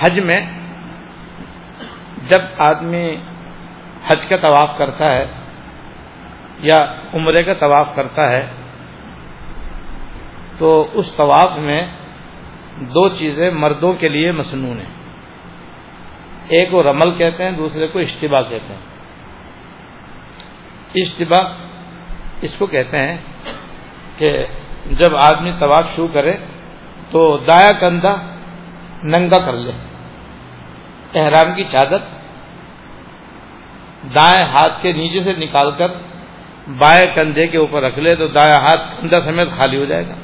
حج میں جب آدمی حج کا طواف کرتا ہے یا عمرے کا طواف کرتا ہے، تو اس طواف میں دو چیزیں مردوں کے لیے مصنون ہیں۔ ایک وہ رمل کہتے ہیں، دوسرے کو اشتبا کہتے ہیں۔ اشتبا اس کو کہتے ہیں کہ جب آدمی طواف شروع کرے تو دایا کندھا ننگا کر لے۔ احرام کی چادر دائیں ہاتھ کے نیچے سے نکال کر بائیں کندھے کے اوپر رکھ لے تو دائیں ہاتھ کندھا سمیت خالی ہو جائے گا۔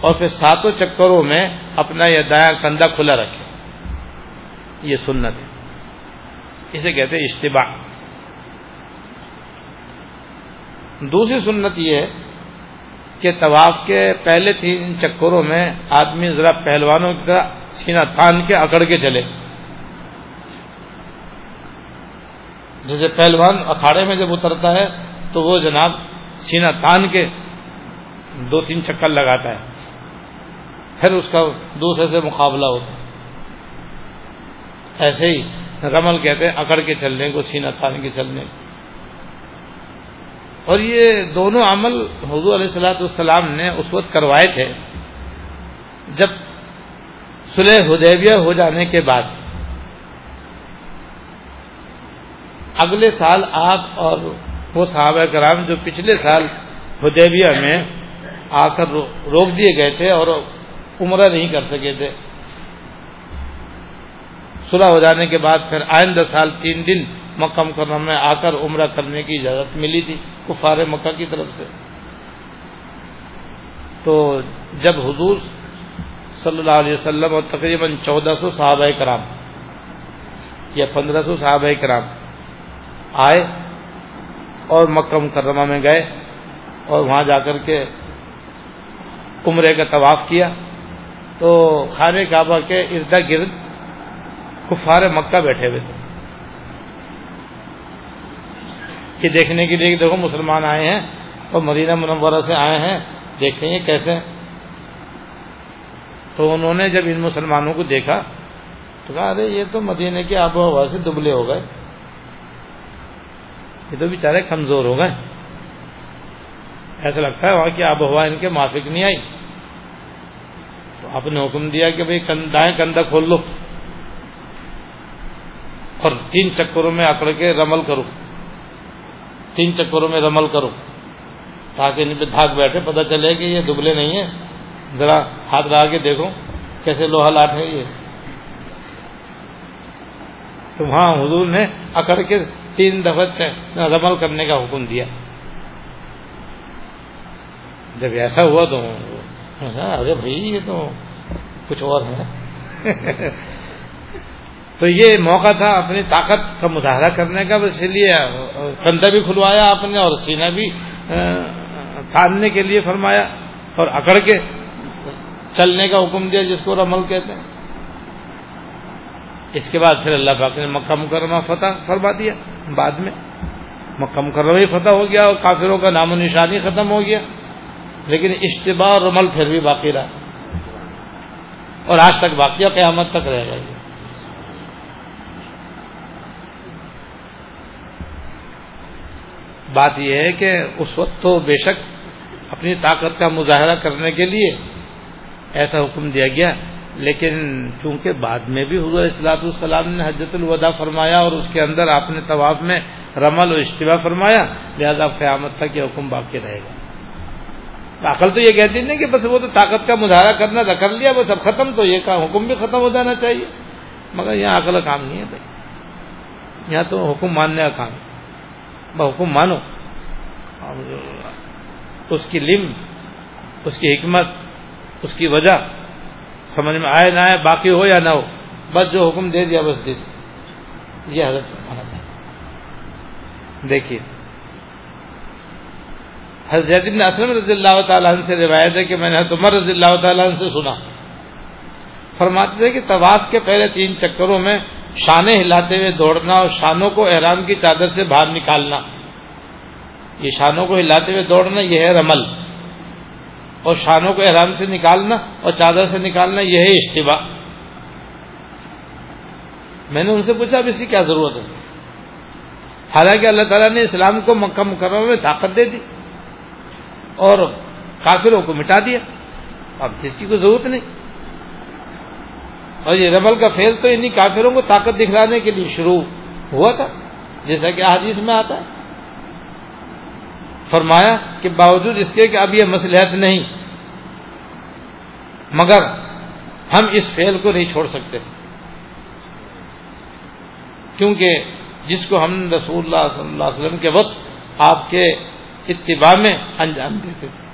اور پھر ساتوں چکروں میں اپنا یہ دایاں کندھا کھلا رکھے۔ یہ سنت ہے۔ اسے کہتے ہیں اشتباع دوسری سنت یہ ہے کہ طواف کے پہلے تین چکروں میں آدمی ذرا پہلوانوں کی طرح سینہ تان کے اکڑ کے چلے۔ جیسے پہلوان اکھاڑے میں جب اترتا ہے تو وہ جناب سینہ تان کے دو تین چکر لگاتا ہے۔ پھر اس کا دوسرے سے مقابلہ ہوتا ہے۔ ایسے ہی رمل کہتے ہیں اکڑ کے چلنے کو، سینہ تان کے چلنے اور یہ دونوں عمل حضور علیہ السلاۃ والسلام نے اس وقت کروائے تھے، جب سلح حدیبیہ ہو جانے کے بعد۔ اگلے سال آپ اور وہ صحابہ کرام جو پچھلے سال حدیبیہ میں آ کر روک دیے گئے تھے اور عمرہ نہیں کر سکے تھے۔ صلح ہو جانے کے بعد پھر آئندہ سال تین دن مکہ مکرمہ میں آ کر عمرہ کرنے کی اجازت ملی تھی کفار مکہ کی طرف سے۔ تو جب حضور صلی اللہ علیہ وسلم اور تقریباً چودہ سو صحابہ کرام یا پندرہ سو صحابہ کرام آئے اور مکہ مکرمہ میں گئے اور وہاں جا کر کے عمرے کا طواف کیا، تو خانہ کعبہ کے اردا گرد کفار مکہ بیٹھے ہوئے تھے۔ کہ دیکھنے کے لیے دیکھو مسلمان آئے ہیں اور مدینہ منورہ سے آئے ہیں، دیکھیں گے کیسے تو انہوں نے جب ان مسلمانوں کو دیکھا، تو کہا، ارے، یہ تو مدینہ کی آب و ہوا سے دبلے ہو گئے۔ یہ تو بیچارے کمزور ہو گئے۔ ایسا لگتا ہے وہاں کی آب و ہوا ان کے معافک نہیں آئی۔ تو آپ نے حکم دیا کہ بھائی دائیں کندھا کھول لو اور تین چکروں میں اکڑ کے رمل کرو۔ تین چکروں میں رمل کرو۔ تاکہ ان پہ دھاگ بیٹھے، پتہ چلے کہ یہ دبلے نہیں ہیں۔ ذرا ہاتھ لگا کے دیکھو کیسے لوہا لاٹ ہے یہ۔ تو وہاں حضور نے اکڑ کے تین دفعہ رمل کرنے کا حکم دیا۔ جب ایسا ہوا تو ہاں، ارے بھائی، یہ تو کچھ اور ہے۔ تو یہ موقع تھا اپنی طاقت کا مظاہرہ کرنے کا، اس لیے کندھا بھی کھلوایا آپ نے اور سینہ بھی تھاننے کے لیے فرمایا اور اکڑ کے چلنے کا حکم دیا جس کو رمل کہتے ہیں۔ اس کے بعد پھر اللہ پاک نے مکہ مکرمہ فتح فرما دیا۔ بعد میں مکہ مکرمہ ہی فتح ہو گیا اور کافروں کا نام و نشانی ختم ہو گیا۔ لیکن اشتباع اور رمل پھر بھی باقی رہا۔ اور آج تک باقی قیامت تک رہ گا۔ یہ بات یہ ہے کہ اس وقت تو بے شک اپنی طاقت کا مظاہرہ کرنے کے لیے ایسا حکم دیا گیا، لیکن چونکہ بعد میں بھی حضور اصلاۃ السلام نے حجت الوداع فرمایا اور اس کے اندر آپ نے طواف میں رمل و اجتباع فرمایا، لہذا قیامت تک یہ حکم باقی رہے گا۔ عقل تو یہ کہتی نہیں کہ بس وہ تو طاقت کا مظاہرہ کرنا تھا، کر لیا وہ سب ختم تو یہ کا حکم بھی ختم ہو جانا چاہیے۔ مگر یہاں عقل کام نہیں ہے بھائی۔ یہاں تو حکم ماننے کا کام ہے۔ حکم مانو۔ اس کی لم، اس کی حکمت، اس کی وجہ سمجھ میں آئے نہ آئے، باقی ہو یا نہ ہو، بس جو حکم دے دیا بس دے۔ دیا یہ حضرت مانا تھا دیکھیے۔ حضرت ابن اسلم رضی اللہ تعالیٰ عنہ سے روایت ہے کہ میں نے عمر رضی اللہ تعالیٰ عنہ سے سنا۔ فرماتے تھے کہ طواف کے پہلے تین چکروں میں شانے ہلاتے ہوئے دوڑنا اور شانوں کو احرام کی چادر سے باہر نکالنا۔ یہ شانوں کو ہلاتے ہوئے دوڑنا، یہ ہے رمل۔ اور شانوں کو احرام سے نکالنا اور چادر سے نکالنا، یہ ہے اجتباع میں نے ان سے پوچھا، اب اس کی کیا ضرورت ہے؟ حالانکہ اللہ تعالیٰ نے اسلام کو مکہ مکرمہ میں طاقت دے دی اور کافروں کو مٹا دیا۔ اب جس کی کوئی ضرورت نہیں۔ اور یہ ربل کا فیل تو انہیں کافروں کو طاقت دکھلانے کے لیے شروع ہوا تھا، جیسا کہ حدیث میں آتا ہے۔ فرمایا کہ باوجود اس کے کہ اب یہ مسلحت نہیں، مگر ہم اس فیل کو نہیں چھوڑ سکتے۔ کیونکہ جس کو ہم رسول اللہ صلی اللہ علیہ وسلم کے وقت آپ کے اتباع میں انجام دیتے تھے۔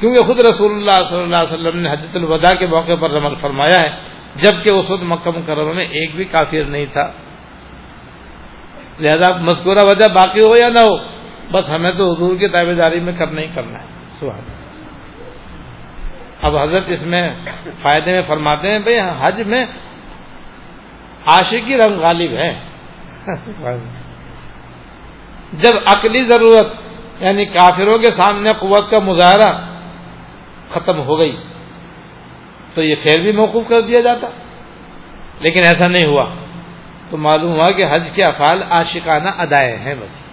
کیونکہ خود رسول اللہ صلی اللہ علیہ وسلم نے حجت الوداع کے موقع پر رمل فرمایا ہے، جبکہ اس وقت مکہ مکرمہ میں ایک بھی کافر نہیں تھا۔ لہذا مذکورہ وجہ باقی ہو یا نہ ہو، بس ہمیں تو حضور کی تابے داری میں کرنا ہی کرنا ہے۔ سوال اب حضرت اس میں فائدے میں فرماتے ہیں، بھائی حج میں عاشقی رنگ غالب ہے۔ جب عقلی ضرورت یعنی کافروں کے سامنے قوت کا مظاہرہ ختم ہو گئی تو یہ خیر بھی موقف کر دیا جاتا لیکن ایسا نہیں ہوا تو معلوم ہوا کہ حج کے افعال عاشقانہ ادائے ہیں بس۔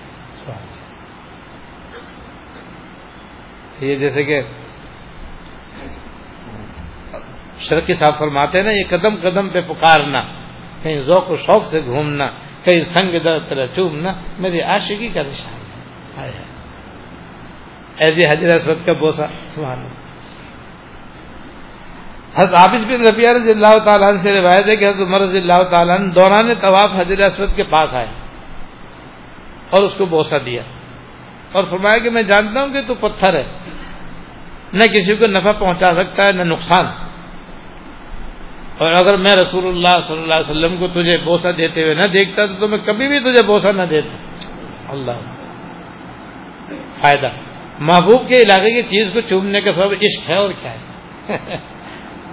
یہ جیسے کہ شرکی صاحب فرماتے ہیں نا، یہ قدم قدم پہ پکارنا، کہیں ذوق و شوق سے گھومنا، کہیں سنگ در طرح چومنا، میری عاشقی کا نشان ہے۔ ایسے حضرت کا بوسا سبحان اللہ۔ حضرت عابد بن ربیہ رضی اللہ تعالیٰ عنہ سے روایت ہے کہ حضرت عمر رضی اللہ تعالیٰ عنہ دوران طواف حضرت اسود کے پاس آئے اور اس کو بوسا دیا اور فرمایا کہ میں جانتا ہوں کہ تو پتھر ہے۔ نہ کسی کو نفع پہنچا سکتا ہے، نہ نقصان۔ اور اگر میں رسول اللہ صلی اللہ علیہ وسلم کو تجھے بوسا دیتے ہوئے نہ دیکھتا تو میں کبھی بھی تجھے بوسا نہ دیتا۔ اللہ۔ فائدہ۔ محبوب کے علاقے کی چیز کو چومنے کا سب عشق ہے اور کیا ہے؟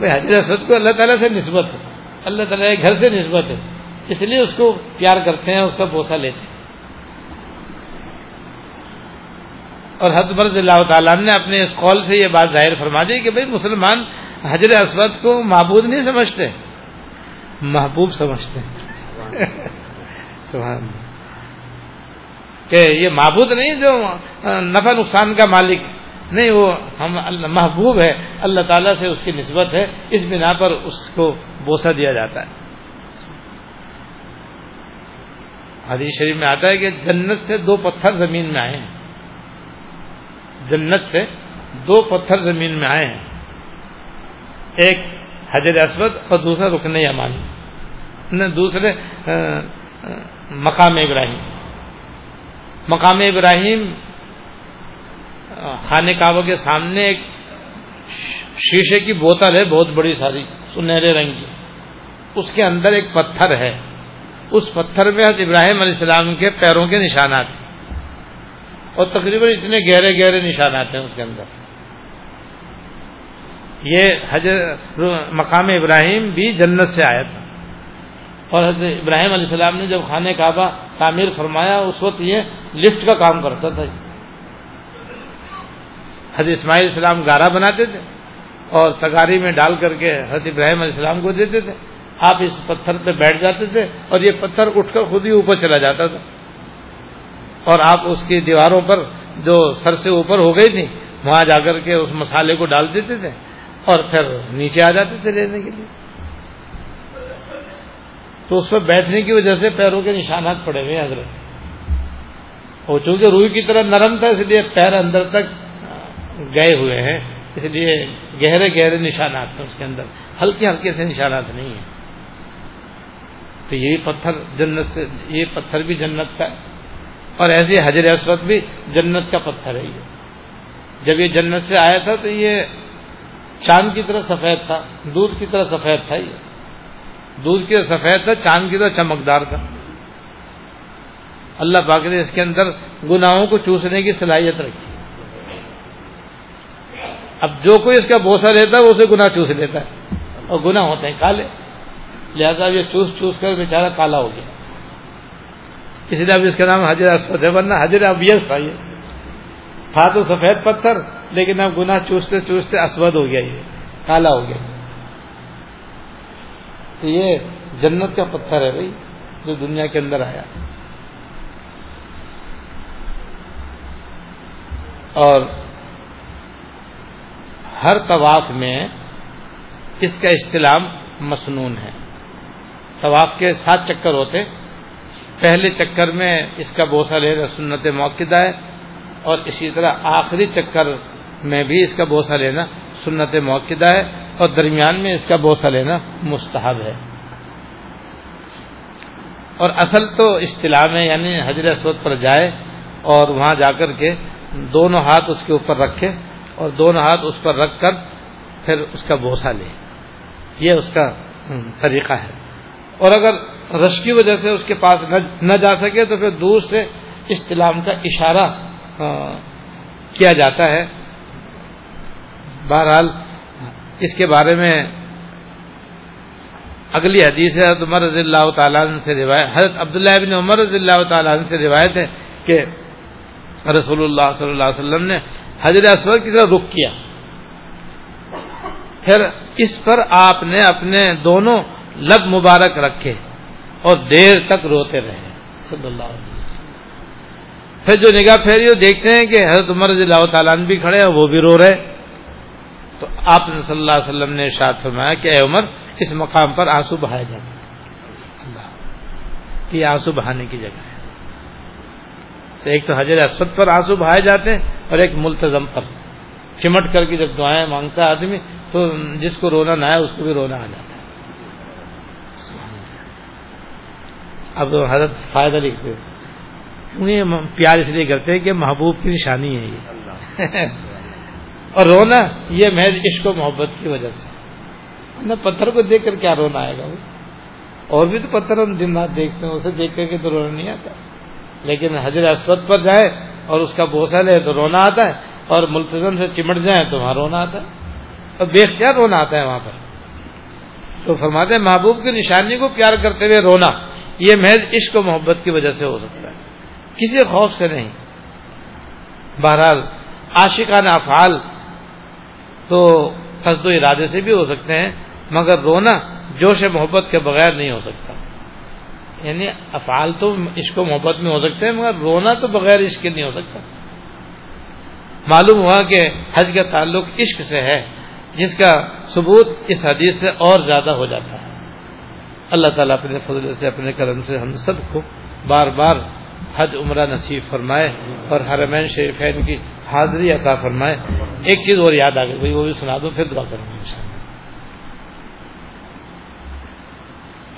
حضرت اسود کو اللہ تعالیٰ سے نسبت ہے۔ اللہ تعالیٰ کے گھر سے نسبت ہے۔ اس لیے اس کو پیار کرتے ہیں اس کا بوسا لیتے ہیں۔ اور حضرت مرض اللہ تعالیٰ نے اپنے اس قول سے یہ بات ظاہر فرما دی کہ بھائی مسلمان حضرت اسود کو معبود نہیں سمجھتے۔ محبوب سمجھتے سبحان کہ یہ معبود نہیں جو نفع نقصان کا مالک۔ نہیں، وہ ہم محبوب ہے، اللہ تعالیٰ سے اس کی نسبت ہے، اس بنا پر اس کو بوسا دیا جاتا ہے۔ حدیث شریف میں آتا ہے کہ جنت سے دو پتھر زمین میں آئے ہیں۔ جنت سے دو پتھر زمین میں آئے ہیں۔ ایک حجر اسود اور دوسرا رکن یمانی دوسرے مقام ابراہیم۔ مقام ابراہیم خانے کعبہ کے سامنے ایک شیشے کی بوتل ہے، بہت بڑی ساری، سنہرے رنگ کی۔ اس کے اندر ایک پتھر ہے۔ اس پتھر میں حضرت ابراہیم علیہ السلام کے پیروں کے نشانات ہیں۔ اور تقریباً اتنے گہرے گہرے نشانات ہیں اس کے اندر۔ یہ حضرت مقام ابراہیم بھی جنت سے آیا تھا۔ اور حضرت ابراہیم علیہ السلام نے جب خانہ کعبہ تعمیر فرمایا، اس وقت یہ لفٹ کا کام کرتا تھا۔ حضرت اسماعیل السلام گارا بناتے تھے اور تگاری میں ڈال کر کے حضرت ابراہیم علیہ السلام کو دیتے تھے۔ آپ اس پتھر پہ بیٹھ جاتے تھے اور یہ پتھر اٹھ کر خود ہی اوپر چلا جاتا تھا۔ اور آپ اس کی دیواروں پر جو سر سے اوپر ہو گئی تھی، وہاں جا کر کے اس مسالے کو ڈال دیتے تھے اور پھر نیچے آ جاتے تھے لینے کے لیے۔ تو اس پر بیٹھنے کی وجہ سے پیروں کے نشانات پڑے ہوئے حضرت۔ اور چونکہ روئی کی طرح نرم تھا، اس لیے پیر اندر تک گئے ہوئے ہیں، اس لیے گہرے گہرے نشانات ہیں اس کے اندر۔ ہلکے ہلکے سے نشانات نہیں ہیں۔ تو یہی پتھر جنت سے، یہ پتھر بھی جنت کا ہے، اور ایسے حجر اسود بھی جنت کا پتھر ہے۔ یہ جب یہ جنت سے آیا تھا تو یہ چاند کی طرح سفید تھا، دودھ کی طرح سفید تھا یہ۔ دودھ کی طرح سفید تھا، چاند کی طرح چمکدار تھا۔ اللہ پاک نے اس کے اندر گناہوں کو چوسنے کی صلاحیت رکھی۔ اب جو کوئی اس کا بوسا لیتا ہے وہ اسے گناہ چوس لیتا ہے اور گناہ ہوتے ہیں کالے لہذا یہ چوس چوس کر بیچارہ کالا ہو گیا۔ اس لیے اب اس کا نام حجر اسود ہے، ورنہ حجر ابیس تھا یہ۔ تھا تو سفید پتھر، لیکن اب گناہ چوستے چوستے اسود ہو گیا یہ۔ کالا ہو گیا۔ تو یہ جنت کا پتھر ہے بھائی، جو دنیا کے اندر آیا۔ اور ہر طواف میں اس کا استعلام مصنون ہے۔ طواف کے سات چکر ہوتے پہلے چکر میں اس کا بوسہ لینا سنت موقع ہے اور اسی طرح آخری چکر میں بھی اس کا بوسہ لینا سنت موقع ہے اور درمیان میں اس کا بوسہ لینا مستحب ہے۔ اور اصل تو اصطلاح میں یعنی حضر اسود پر جائے اور وہاں جا کر کے دونوں ہاتھ اس کے اوپر رکھے۔ اور دونوں ہاتھ اس پر رکھ کر پھر اس کا بوسہ لے۔ یہ اس کا طریقہ ہے۔ اور اگر رش کی وجہ سے اس کے پاس نہ جا سکے تو پھر دور سے استعلام کا اشارہ کیا جاتا ہے۔ بہرحال اس کے بارے میں اگلی حدیث ہے، حضرت عمر رضی اللہ تعالیٰ عنہ سے روایت، حضرت عبداللہ بن عمر رضی اللہ تعالیٰ عنہ سے روایت ہے کہ رسول اللہ صلی اللہ علیہ وسلم نے حضرت اسود کی طرف رخ کیا۔ پھر اس پر آپ نے اپنے دونوں لب مبارک رکھے اور دیر تک روتے رہے۔ صلی اللہ علیہ وسلم پھر جو نگاہ پھیری وہ دیکھتے ہیں کہ حضرت عمر رضی اللہ تعالیٰ بھی کھڑے ہیں وہ بھی رو رہے۔ تو آپ نے صلی اللہ علیہ وسلم نے ارشاد فرمایا کہ اے عمر اس مقام پر آنسو بہائے جاتے یہ آنسو بہانے کی جگہ ہے۔ تو ایک تو حضر اسود پر آنسو بہائے جاتے ہیں اور ایک ملتظم پر چمٹ کر کے جب دعائیں مانگتا ہے آدمی تو جس کو رونا نہ آئے اس کو بھی رونا آ جاتا ہے۔ اب حضرت فائدہ لکھتے کیوں پیار اس لیے کرتے ہیں کہ محبوب کی نشانی ہے یہ۔ اور رونا یہ محض عشق و محبت کی وجہ سے۔ نہ پتھر کو دیکھ کر کیا رونا آئے گا وہ؟ اور بھی تو پتھر ہم دن رات دیکھتے ہیں اسے دیکھ کر کے تو رونا نہیں آتا۔ لیکن حضرت اسود پر جائے اور اس کا بوسا لے تو رونا آتا ہے اور ملتظم سے چمٹ جائیں تو وہاں رونا آتا ہے۔ اور بے اختیار رونا آتا ہے وہاں پر۔ تو فرماتے ہیں محبوب کی نشانی کو پیار کرتے ہوئے رونا، یہ محض عشق و محبت کی وجہ سے ہو سکتا ہے۔ کسی خوف سے نہیں۔ بہرحال عاشقانہ افعال تو قصد و ارادے سے بھی ہو سکتے ہیں، مگر رونا جوش محبت کے بغیر نہیں ہو سکتا۔ یعنی افعال تو عشق و محبت میں ہو سکتے ہیں، مگر رونا تو بغیر عشق نہیں ہو سکتا۔ معلوم ہوا کہ حج کا تعلق عشق سے ہے، جس کا ثبوت اس حدیث سے اور زیادہ ہو جاتا ہے۔ اللہ تعالیٰ اپنے فضل سے، اپنے کرم سے ہم سب کو بار بار حج عمرہ نصیب فرمائے اور حرمین شریفین کی حاضری عطا فرمائے۔ ایک چیز اور یاد آ گئی وہ بھی سنا دو پھر دعا کروں گا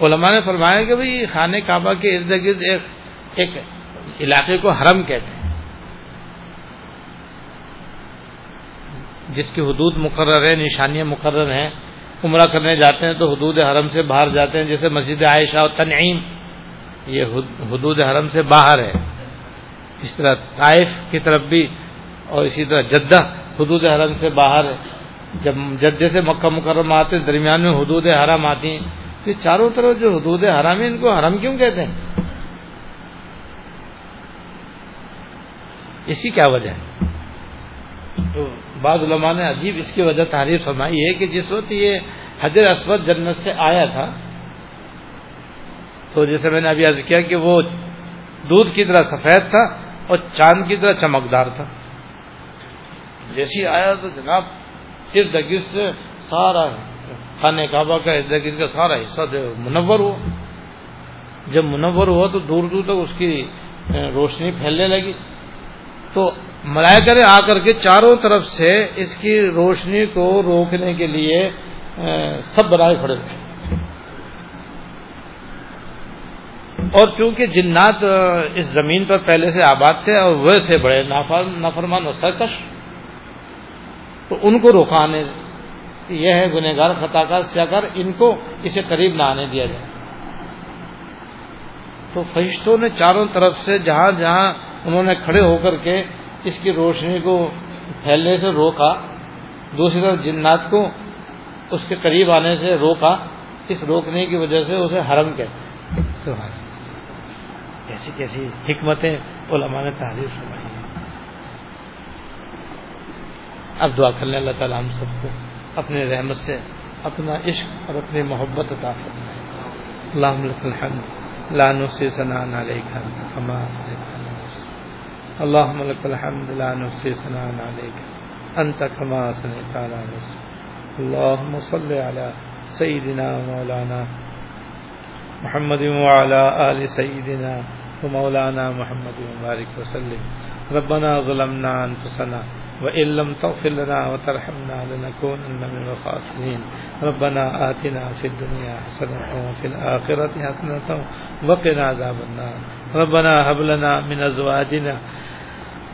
علماء نے فرمایا کہ بھائی خانہ کعبہ کے ارد گرد ایک ایک علاقے کو حرم کہتے ہیں۔ جس کی حدود مقرر ہے نشانیاں مقرر ہیں۔ عمرہ کرنے جاتے ہیں تو حدود حرم سے باہر جاتے ہیں، جیسے مسجد عائشہ اور تنعیم۔ یہ حدود حرم سے باہر ہے۔ اس طرح طائف کی طرف بھی اور اسی طرح جدہ حدود حرم سے باہر ہے۔ جب جدے سے مکہ مکرم آتے ہیں، درمیان میں حدود حرم آتی ہیں۔ تو چاروں طرف جو حدود حرم ہے ان کو حرم کیوں کہتے ہیں؟ اسی کیا وجہ ہے؟ تو بعض علماء نے عجیب اس کی وجہ تعریف فرمائی ہے کہ جس وقت یہ حضر اسود جنت سے آیا تھا، تو جیسے میں نے ابھی عرض کیا کہ وہ دودھ کی طرح سفید تھا اور چاند کی طرح چمکدار تھا۔ جیسی آیا تو جناب ارد گرد سے سارا خانہ کعبہ کا ارد گرد کا سارا حصہ منور ہوا جب منور ہوا تو دور دور تک اس کی روشنی پھیلنے لگی۔ تو ملائکہ نے آ کر کے چاروں طرف سے اس کی روشنی کو روکنے کے لیے سب برائے کھڑے تھے۔ اور چونکہ جنات اس زمین پر پہلے سے آباد تھے اور وہ تھے بڑے نافرمان اور سرکش، تو ان کو روکانے یہ ہے گنہ خطا کار کر ان کو اسے قریب نہ آنے دیا جائے۔ تو فرشتوں نے چاروں طرف سے جہاں جہاں انہوں نے کھڑے ہو کر کے اس کی روشنی کو پھیلنے سے روکا، دوسری طرف جنات کو اس کے قریب آنے سے روکا، اس روکنے کی وجہ سے اسے حرم کہتے ہیں۔ کیسی کیسی حکمتیں علماء نے تحریر فرمائی اب دعا کر لیں اللہ تعالیٰ ہم سب کو۔ اپنے رحمت سے، اپنا عشق اور اپنی محبت عطا فرمائے۔ اللهم لك الحمد، لا نحصي ثناء عليك انت كما اثنيت على اللهم لك الحمد، لا نحصي ثناء عليك انت كما اثنيت على نفسك اللهم صل على سيدنا ومولانا محمد وعلى ال سيدنا ومولانا محمد وبارك وسلم۔ ربنا ظلمنا انفسنا وإن لم تغفر لنا وترحمنا لنكونن من الخاسرين. ربنا آتنا في الدنيا حسنة وفي الآخرة حسنة وقنا عذاب النار. ربنا هب لنا من أزواجنا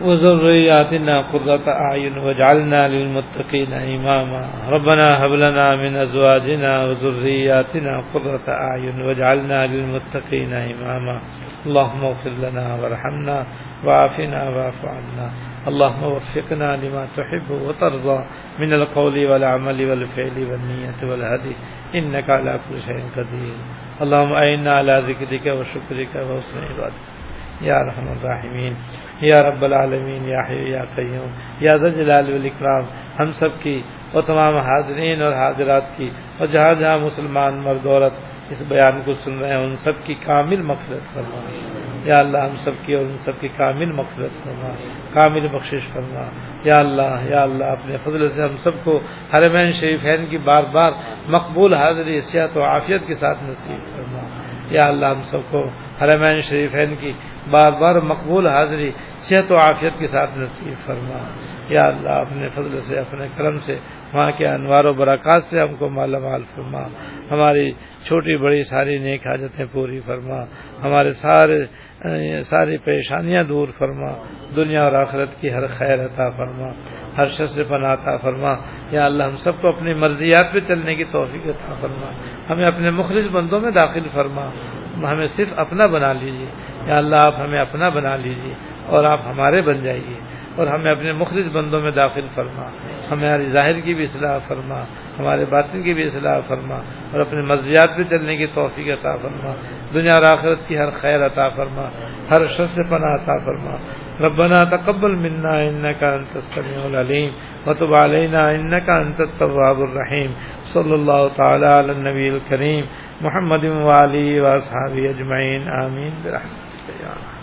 وذرياتنا قرة أعين واجعلنا للمتقين إماما. ربنا هب لنا من أزواجنا وذرياتنا قرة أعين واجعلنا للمتقين إماما. اللهم اغفر لنا وارحمنا وعافنا واعف عنا. اللهم وفقنا لما تحب وترضى من القول والعمل والفعل والنية والهدي. إنك على كل شيء قدير. اللهم أعنا على ذكرك وشكرك وحسن عبادتك. یا رحم الرحمین یا رب العالمین یا حی یا قیوم یا ذا جلال والاکرام ہم سب کی اور تمام حاضرین اور حاضرات کی اور جہاں جہاں مسلمان مرد عورت اس بیان کو سن رہے ہیں، ان سب کی کامل مغفرت فرما۔ یا اللہ، ہم سب کی اور ان سب کی کامل مغفرت فرما۔ کامل بخشش فرما۔ یا اللہ یا اللہ، اپنے فضل سے ہم سب کو حرمین شریفین کی بار بار مقبول حاضری صحت و عافیت کے ساتھ نصیب فرما۔ یا اللہ، ہم سب کو حرمین شریفین کی بار بار مقبول حاضری، صحت و عافیت کے ساتھ نصیب فرما۔ یا اللہ، اپنے فضل سے، اپنے کرم سے، وہاں کے انوار و برکات سے ہم کو مالا مال فرما۔ ہماری چھوٹی، بڑی، ساری نیک حاجتیں پوری فرما۔ ہمارے سارے، ساری پریشانیاں دور فرما۔ دنیا اور آخرت کی ہر خیر عطا فرما۔ ہر شخص سے پناہ عطا فرما۔ یا اللہ، ہم سب کو اپنی مرضیات پہ چلنے کی توفیق عطا فرما۔ ہمیں اپنے مخلص بندوں میں داخل فرما۔ ہمیں صرف اپنا بنا لیجیے۔ یا اللہ آپ ہمیں اپنا بنا لیجیے اور آپ ہمارے بن جائیے اور ہمیں اپنے مخلص بندوں میں داخل فرما ہماری ظاہر کی بھی اصلاح فرما ہمارے باطن کی بھی اصلاح فرما اور اپنے مزیات پہ چلنے کی توفیق عطا فرما دنیا اور آخرت کی ہر خیر عطا فرما ہر شخص پناہ عطا فرما ربنا تقبل منا انك انت السميع العليم وتب علينا انك انت التواب الرحيم صلى الله تعالى على النبي الكريم محمد وعلي واصحابه اجمعين امين برحمتك يا رب